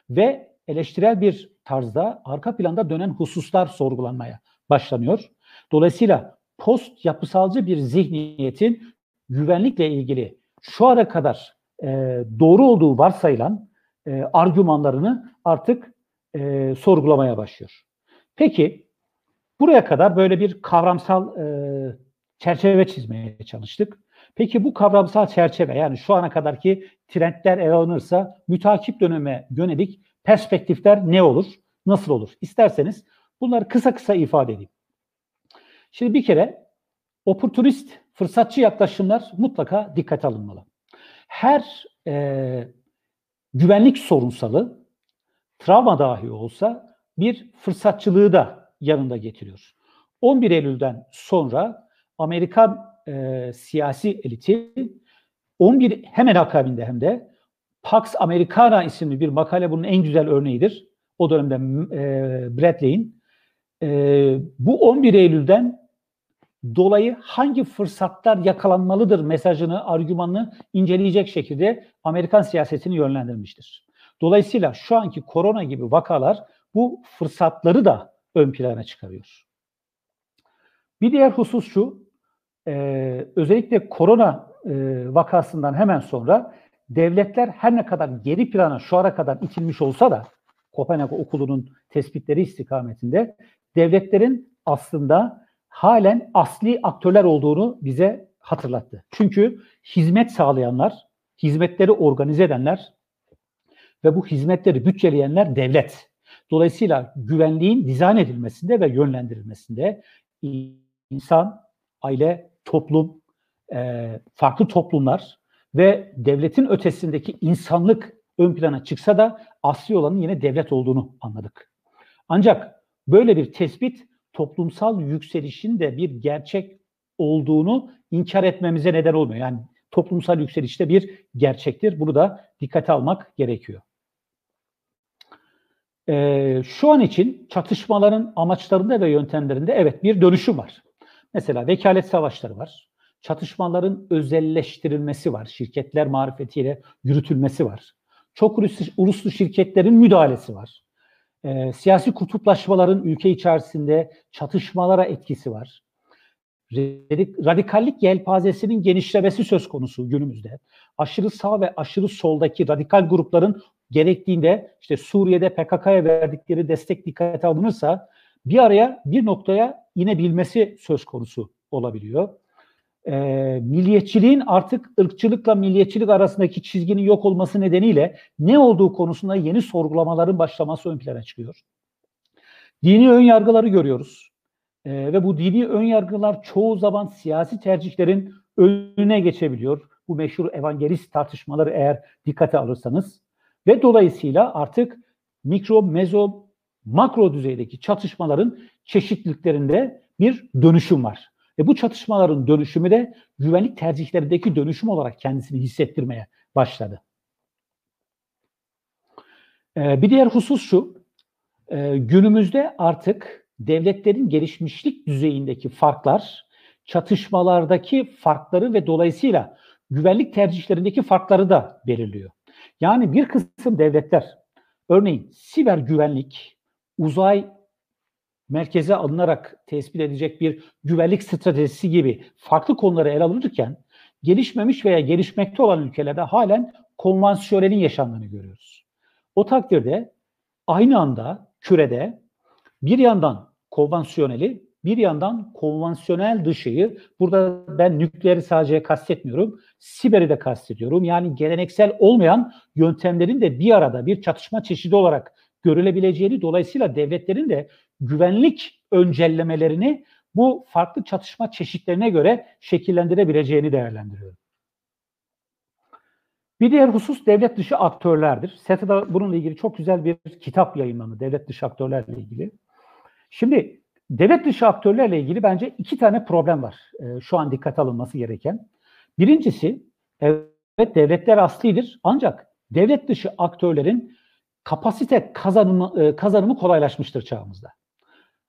ve eleştirel bir tarzda arka planda dönen hususlar sorgulanmaya başlanıyor. Dolayısıyla post yapısalcı bir zihniyetin güvenlikle ilgili şu ana kadar e, doğru olduğu varsayılan e, argümanlarını artık e, sorgulamaya başlıyor. Peki buraya kadar böyle bir kavramsal e, çerçeve çizmeye çalıştık. Peki bu kavramsal çerçeve yani şu ana kadarki trendler ele alınırsa mütakip döneme yönelik perspektifler ne olur? Nasıl olur? İsterseniz bunları kısa kısa ifade edeyim. Şimdi bir kere oportunist, fırsatçı yaklaşımlar mutlaka dikkate alınmalı. Her e, güvenlik sorunsalı travma dahi olsa bir fırsatçılığı da yanında getiriyor. 11 Eylül'den sonra Amerikan e, siyasi eliti 11 hemen akabinde hem de Pax Americana isimli bir makale bunun en güzel örneğidir. O dönemde e, Bradley'in e, bu 11 Eylül'den dolayı hangi fırsatlar yakalanmalıdır mesajını, argümanını inceleyecek şekilde Amerikan siyasetini yönlendirmiştir. Dolayısıyla şu anki korona gibi vakalar bu fırsatları da ön plana çıkarıyor. Bir diğer husus şu, e, özellikle korona e, vakasından hemen sonra devletler her ne kadar geri plana şu ara kadar itilmiş olsa da Kopenhag Okulu'nun tespitleri istikametinde devletlerin aslında halen asli aktörler olduğunu bize hatırlattı. Çünkü hizmet sağlayanlar, hizmetleri organize edenler ve bu hizmetleri bütçeleyenler devlet. Dolayısıyla güvenliğin dizayn edilmesinde ve yönlendirilmesinde insan, aile, toplum, e, farklı toplumlar ve devletin ötesindeki insanlık ön plana çıksa da asli olanın yine devlet olduğunu anladık. Ancak böyle bir tespit toplumsal yükselişin de bir gerçek olduğunu inkar etmemize neden olmuyor. Yani toplumsal yükselişte bir gerçektir. Bunu da dikkate almak gerekiyor. Ee, şu an için çatışmaların amaçlarında ve yöntemlerinde evet bir dönüşüm var. Mesela vekalet savaşları var. Çatışmaların özelleştirilmesi var. Şirketler marifetiyle yürütülmesi var. Çok uluslu şirketlerin müdahalesi var. Ee, siyasi kutuplaşmaların ülke içerisinde çatışmalara etkisi var. Radikallik yelpazesinin genişlemesi söz konusu günümüzde. Aşırı sağ ve aşırı soldaki radikal grupların gerektiğinde işte Suriye'de PKK'ya verdikleri destek dikkate alınırsa bir araya bir noktaya inebilmesi söz konusu olabiliyor. E, milliyetçiliğin artık ırkçılıkla milliyetçilik arasındaki çizginin yok olması nedeniyle ne olduğu konusunda yeni sorgulamaların başlaması ön plana çıkıyor. Dini ön yargıları görüyoruz. E, ve bu dini ön yargılar çoğu zaman siyasi tercihlerin önüne geçebiliyor. Bu meşhur evangelist tartışmaları eğer dikkate alırsanız. Ve dolayısıyla artık mikro, mezo, makro düzeydeki çatışmaların çeşitliliklerinde bir dönüşüm var. Ve bu çatışmaların dönüşümü de güvenlik tercihlerindeki dönüşüm olarak kendisini hissettirmeye başladı. Ee, bir diğer husus şu, e, günümüzde artık devletlerin gelişmişlik düzeyindeki farklar, çatışmalardaki farkları ve dolayısıyla güvenlik tercihlerindeki farkları da belirliyor. Yani bir kısım devletler, örneğin siber güvenlik, uzay merkeze alınarak tespit edecek bir güvenlik stratejisi gibi farklı konuları ele alırken gelişmemiş veya gelişmekte olan ülkelerde halen konvansiyonelin yaşandığını görüyoruz. O takdirde aynı anda kürede bir yandan konvansiyoneli bir yandan konvansiyonel dışıyı burada ben nükleeri sadece kastetmiyorum, siberi de kastediyorum. Yani geleneksel olmayan yöntemlerin de bir arada bir çatışma çeşidi olarak görülebileceğini dolayısıyla devletlerin de güvenlik öncellemelerini bu farklı çatışma çeşitlerine göre şekillendirebileceğini değerlendiriyorum. Bir diğer husus devlet dışı aktörlerdir. SETA'da bununla ilgili çok güzel bir kitap yayınlandı devlet dışı aktörlerle ilgili. Şimdi devlet dışı aktörlerle ilgili bence iki tane problem var e, şu an dikkat alınması gereken. Birincisi evet devletler aslidir ancak devlet dışı aktörlerin kapasite kazanımı, e, kazanımı kolaylaşmıştır çağımızda.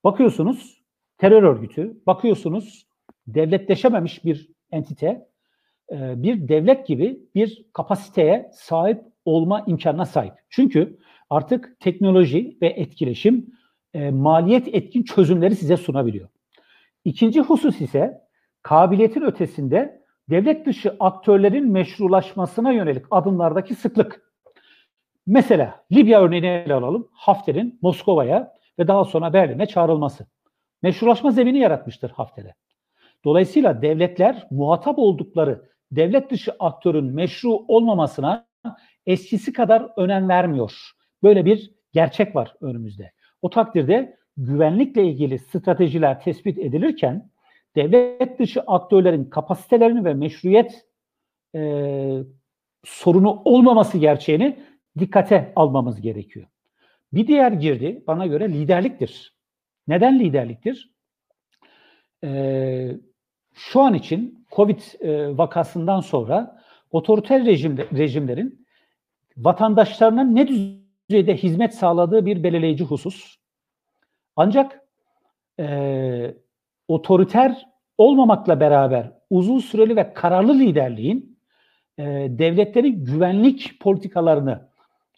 Bakıyorsunuz terör örgütü, bakıyorsunuz devletleşememiş bir entite, e, bir devlet gibi bir kapasiteye sahip olma imkanına sahip. Çünkü artık teknoloji ve etkileşim e, maliyet etkin çözümleri size sunabiliyor. İkinci husus ise kabiliyetin ötesinde devlet dışı aktörlerin meşrulaşmasına yönelik adımlardaki sıklık. Mesela Libya örneğini ele alalım. Hafter'in Moskova'ya ve daha sonra Berlin'e çağrılması. Meşrulaşma zemini yaratmıştır Hafter'e. Dolayısıyla devletler muhatap oldukları devlet dışı aktörün meşru olmamasına eskisi kadar önem vermiyor. Böyle bir gerçek var önümüzde. O takdirde güvenlikle ilgili stratejiler tespit edilirken devlet dışı aktörlerin kapasitelerini ve meşruiyet e, sorunu olmaması gerçeğini dikkate almamız gerekiyor. Bir diğer girdi bana göre liderliktir. Neden liderliktir? Ee, şu an için Covid e, vakasından sonra otoriter rejimde, rejimlerin vatandaşlarına ne düzeyde hizmet sağladığı bir belirleyici husus. Ancak e, otoriter olmamakla beraber uzun süreli ve kararlı liderliğin e, devletlerin güvenlik politikalarını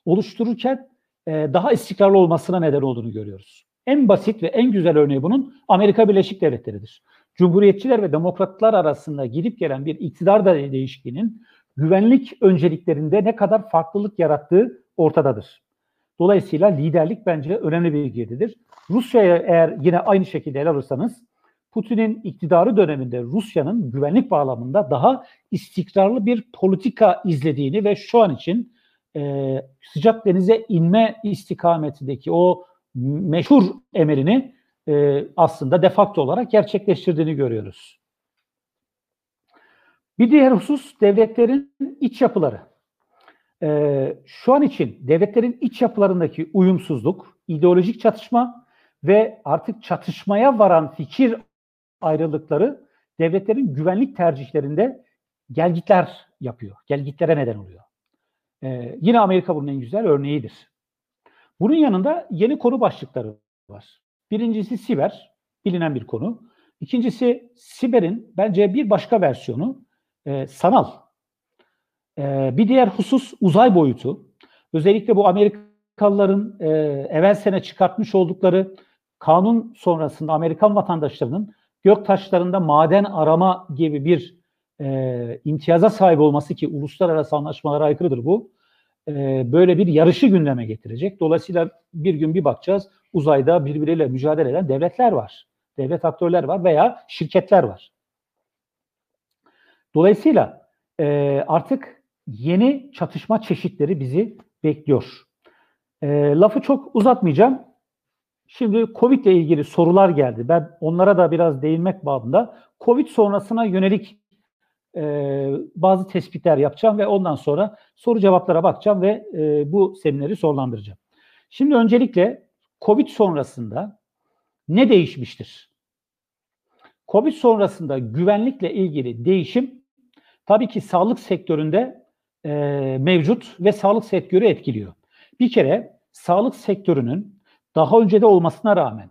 oluştururken e, daha istikrarlı olmasına neden olduğunu görüyoruz. En basit ve en güzel örneği bunun Amerika Birleşik Devletleri'dir. Cumhuriyetçiler ve demokratlar arasında gidip gelen bir iktidar da değişikliğinin güvenlik önceliklerinde ne kadar farklılık yarattığı ortadadır. Dolayısıyla liderlik bence önemli bir girdidir. Rusya'ya eğer yine aynı şekilde ele alırsanız Putin'in iktidarı döneminde Rusya'nın güvenlik bağlamında daha istikrarlı bir politika izlediğini ve şu an için e, sıcak denize inme istikametindeki o meşhur emrini e, aslında defakto olarak gerçekleştirdiğini görüyoruz. Bir diğer husus devletlerin iç yapıları. Ee, şu an için devletlerin iç yapılarındaki uyumsuzluk, ideolojik çatışma ve artık çatışmaya varan fikir ayrılıkları devletlerin güvenlik tercihlerinde gelgitler yapıyor. Gelgitlere neden oluyor. Ee, yine Amerika bunun en güzel örneğidir. Bunun yanında yeni konu başlıkları var. Birincisi siber, bilinen bir konu. İkincisi siberin bence bir başka versiyonu e, sanal. E, bir diğer husus uzay boyutu. Özellikle bu Amerikalıların e, evvel sene çıkartmış oldukları kanun sonrasında Amerikan vatandaşlarının gök taşlarında maden arama gibi bir e, imtiyaza sahip olması ki uluslararası anlaşmalara aykırıdır bu. E, böyle bir yarışı gündeme getirecek. Dolayısıyla bir gün bir bakacağız uzayda birbiriyle mücadele eden devletler var. Devlet aktörler var veya şirketler var. Dolayısıyla e, artık yeni çatışma çeşitleri bizi bekliyor. E, lafı çok uzatmayacağım. Şimdi Covid ile ilgili sorular geldi. Ben onlara da biraz değinmek babında Covid sonrasına yönelik e, bazı tespitler yapacağım ve ondan sonra soru cevaplara bakacağım ve e, bu semineri sonlandıracağım. Şimdi öncelikle Covid sonrasında ne değişmiştir? Covid sonrasında güvenlikle ilgili değişim tabii ki sağlık sektöründe e, mevcut ve sağlık sektörü etkiliyor. Bir kere sağlık sektörünün daha önce de olmasına rağmen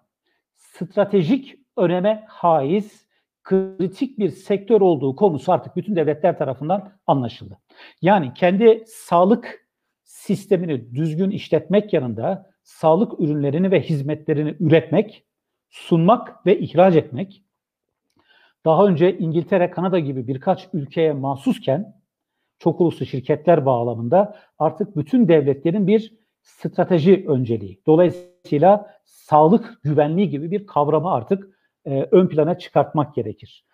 stratejik öneme haiz, kritik bir sektör olduğu konusu artık bütün devletler tarafından anlaşıldı. Yani kendi sağlık sistemini düzgün işletmek yanında sağlık ürünlerini ve hizmetlerini üretmek, sunmak ve ihraç etmek daha önce İngiltere, Kanada gibi birkaç ülkeye mahsusken çok uluslu şirketler bağlamında artık bütün devletlerin bir strateji önceliği. Dolayısıyla sağlık güvenliği gibi bir kavramı artık e, ön plana çıkartmak gerekir.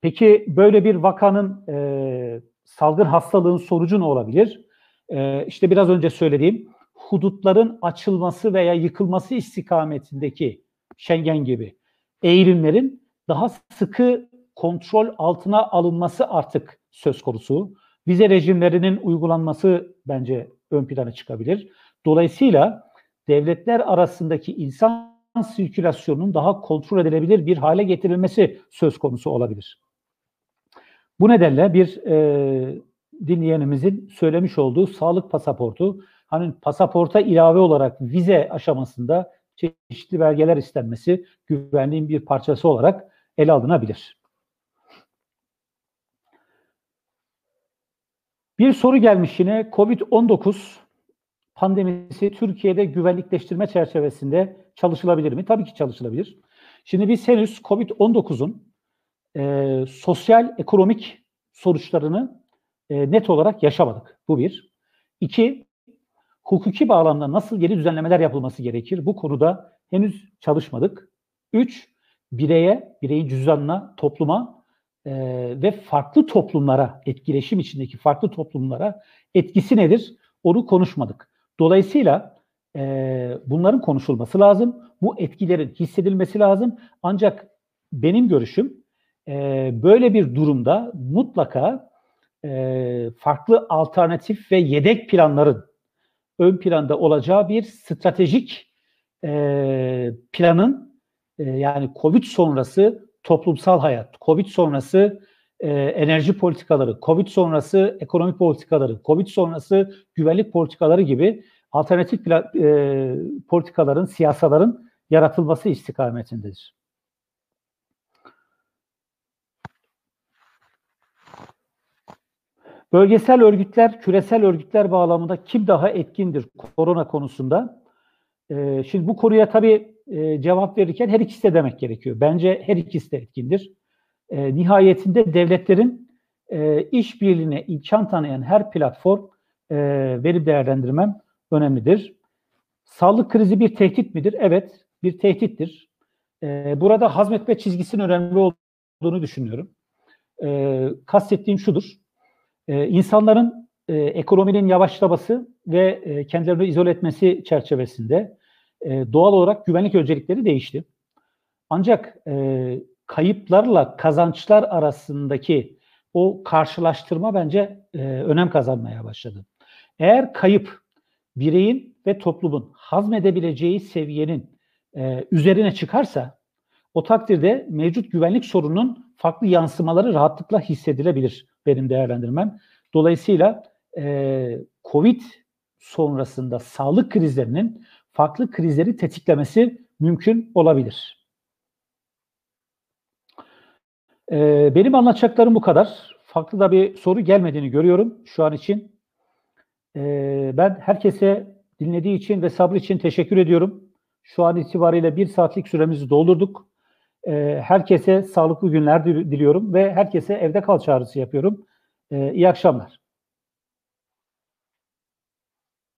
Peki böyle bir vakanın e, salgın hastalığın sonucu ne olabilir? E, işte biraz önce söylediğim hudutların açılması veya yıkılması istikametindeki Schengen gibi eğilimlerin daha sıkı kontrol altına alınması artık söz konusu. Vize rejimlerinin uygulanması bence ön plana çıkabilir. Dolayısıyla devletler arasındaki insan sirkülasyonunun daha kontrol edilebilir bir hale getirilmesi söz konusu olabilir. Bu nedenle bir e, dinleyenimizin söylemiş olduğu sağlık pasaportu, hani pasaporta ilave olarak vize aşamasında çeşitli belgeler istenmesi güvenliğin bir parçası olarak ele alınabilir. Bir soru gelmiş yine COVID-19 pandemisi Türkiye'de güvenlikleştirme çerçevesinde çalışılabilir mi? Tabii ki çalışılabilir. Şimdi biz henüz COVID-19'un e, sosyal, ekonomik sonuçlarını e, net olarak yaşamadık. Bu bir. İki, hukuki bağlamda nasıl yeni düzenlemeler yapılması gerekir? Bu konuda henüz çalışmadık. Üç, bireye, bireyin cüzdanına, topluma e, ve farklı toplumlara, etkileşim içindeki farklı toplumlara etkisi nedir? Onu konuşmadık. Dolayısıyla e, bunların konuşulması lazım. Bu etkilerin hissedilmesi lazım. Ancak benim görüşüm e, böyle bir durumda mutlaka e, farklı alternatif ve yedek planların ön planda olacağı bir stratejik e, planın e, yani Covid sonrası toplumsal hayat, Covid sonrası e, enerji politikaları, Covid sonrası ekonomi politikaları, Covid sonrası güvenlik politikaları gibi alternatif e, politikaların, siyasaların yaratılması istikametindedir. Bölgesel örgütler, küresel örgütler bağlamında kim daha etkindir korona konusunda? Ee, şimdi bu konuya tabii e, cevap verirken her ikisi de demek gerekiyor. Bence her ikisi de etkindir. E, nihayetinde devletlerin e, işbirliğine imkan tanıyan her platform e, veri değerlendirmem önemlidir. Sağlık krizi bir tehdit midir? Evet, bir tehdittir. E, burada hazmetme çizgisinin önemli olduğunu düşünüyorum. E, kastettiğim şudur. E, insanların e, ekonominin yavaşlaması ve e, kendilerini izole etmesi çerçevesinde e, doğal olarak güvenlik öncelikleri değişti. Ancak e, kayıplarla kazançlar arasındaki o karşılaştırma bence e, önem kazanmaya başladı. Eğer kayıp bireyin ve toplumun hazmedebileceği seviyenin e, üzerine çıkarsa o takdirde mevcut güvenlik sorununun farklı yansımaları rahatlıkla hissedilebilir benim değerlendirmem. Dolayısıyla e, COVID sonrasında sağlık krizlerinin farklı krizleri tetiklemesi mümkün olabilir. E, benim anlatacaklarım bu kadar. Farklı da bir soru gelmediğini görüyorum şu an için. E, ben herkese dinlediği için ve sabrı için teşekkür ediyorum. Şu an itibariyle bir saatlik süremizi doldurduk. E, herkese sağlıklı günler diliyorum ve herkese evde kal çağrısı yapıyorum. E, iyi akşamlar.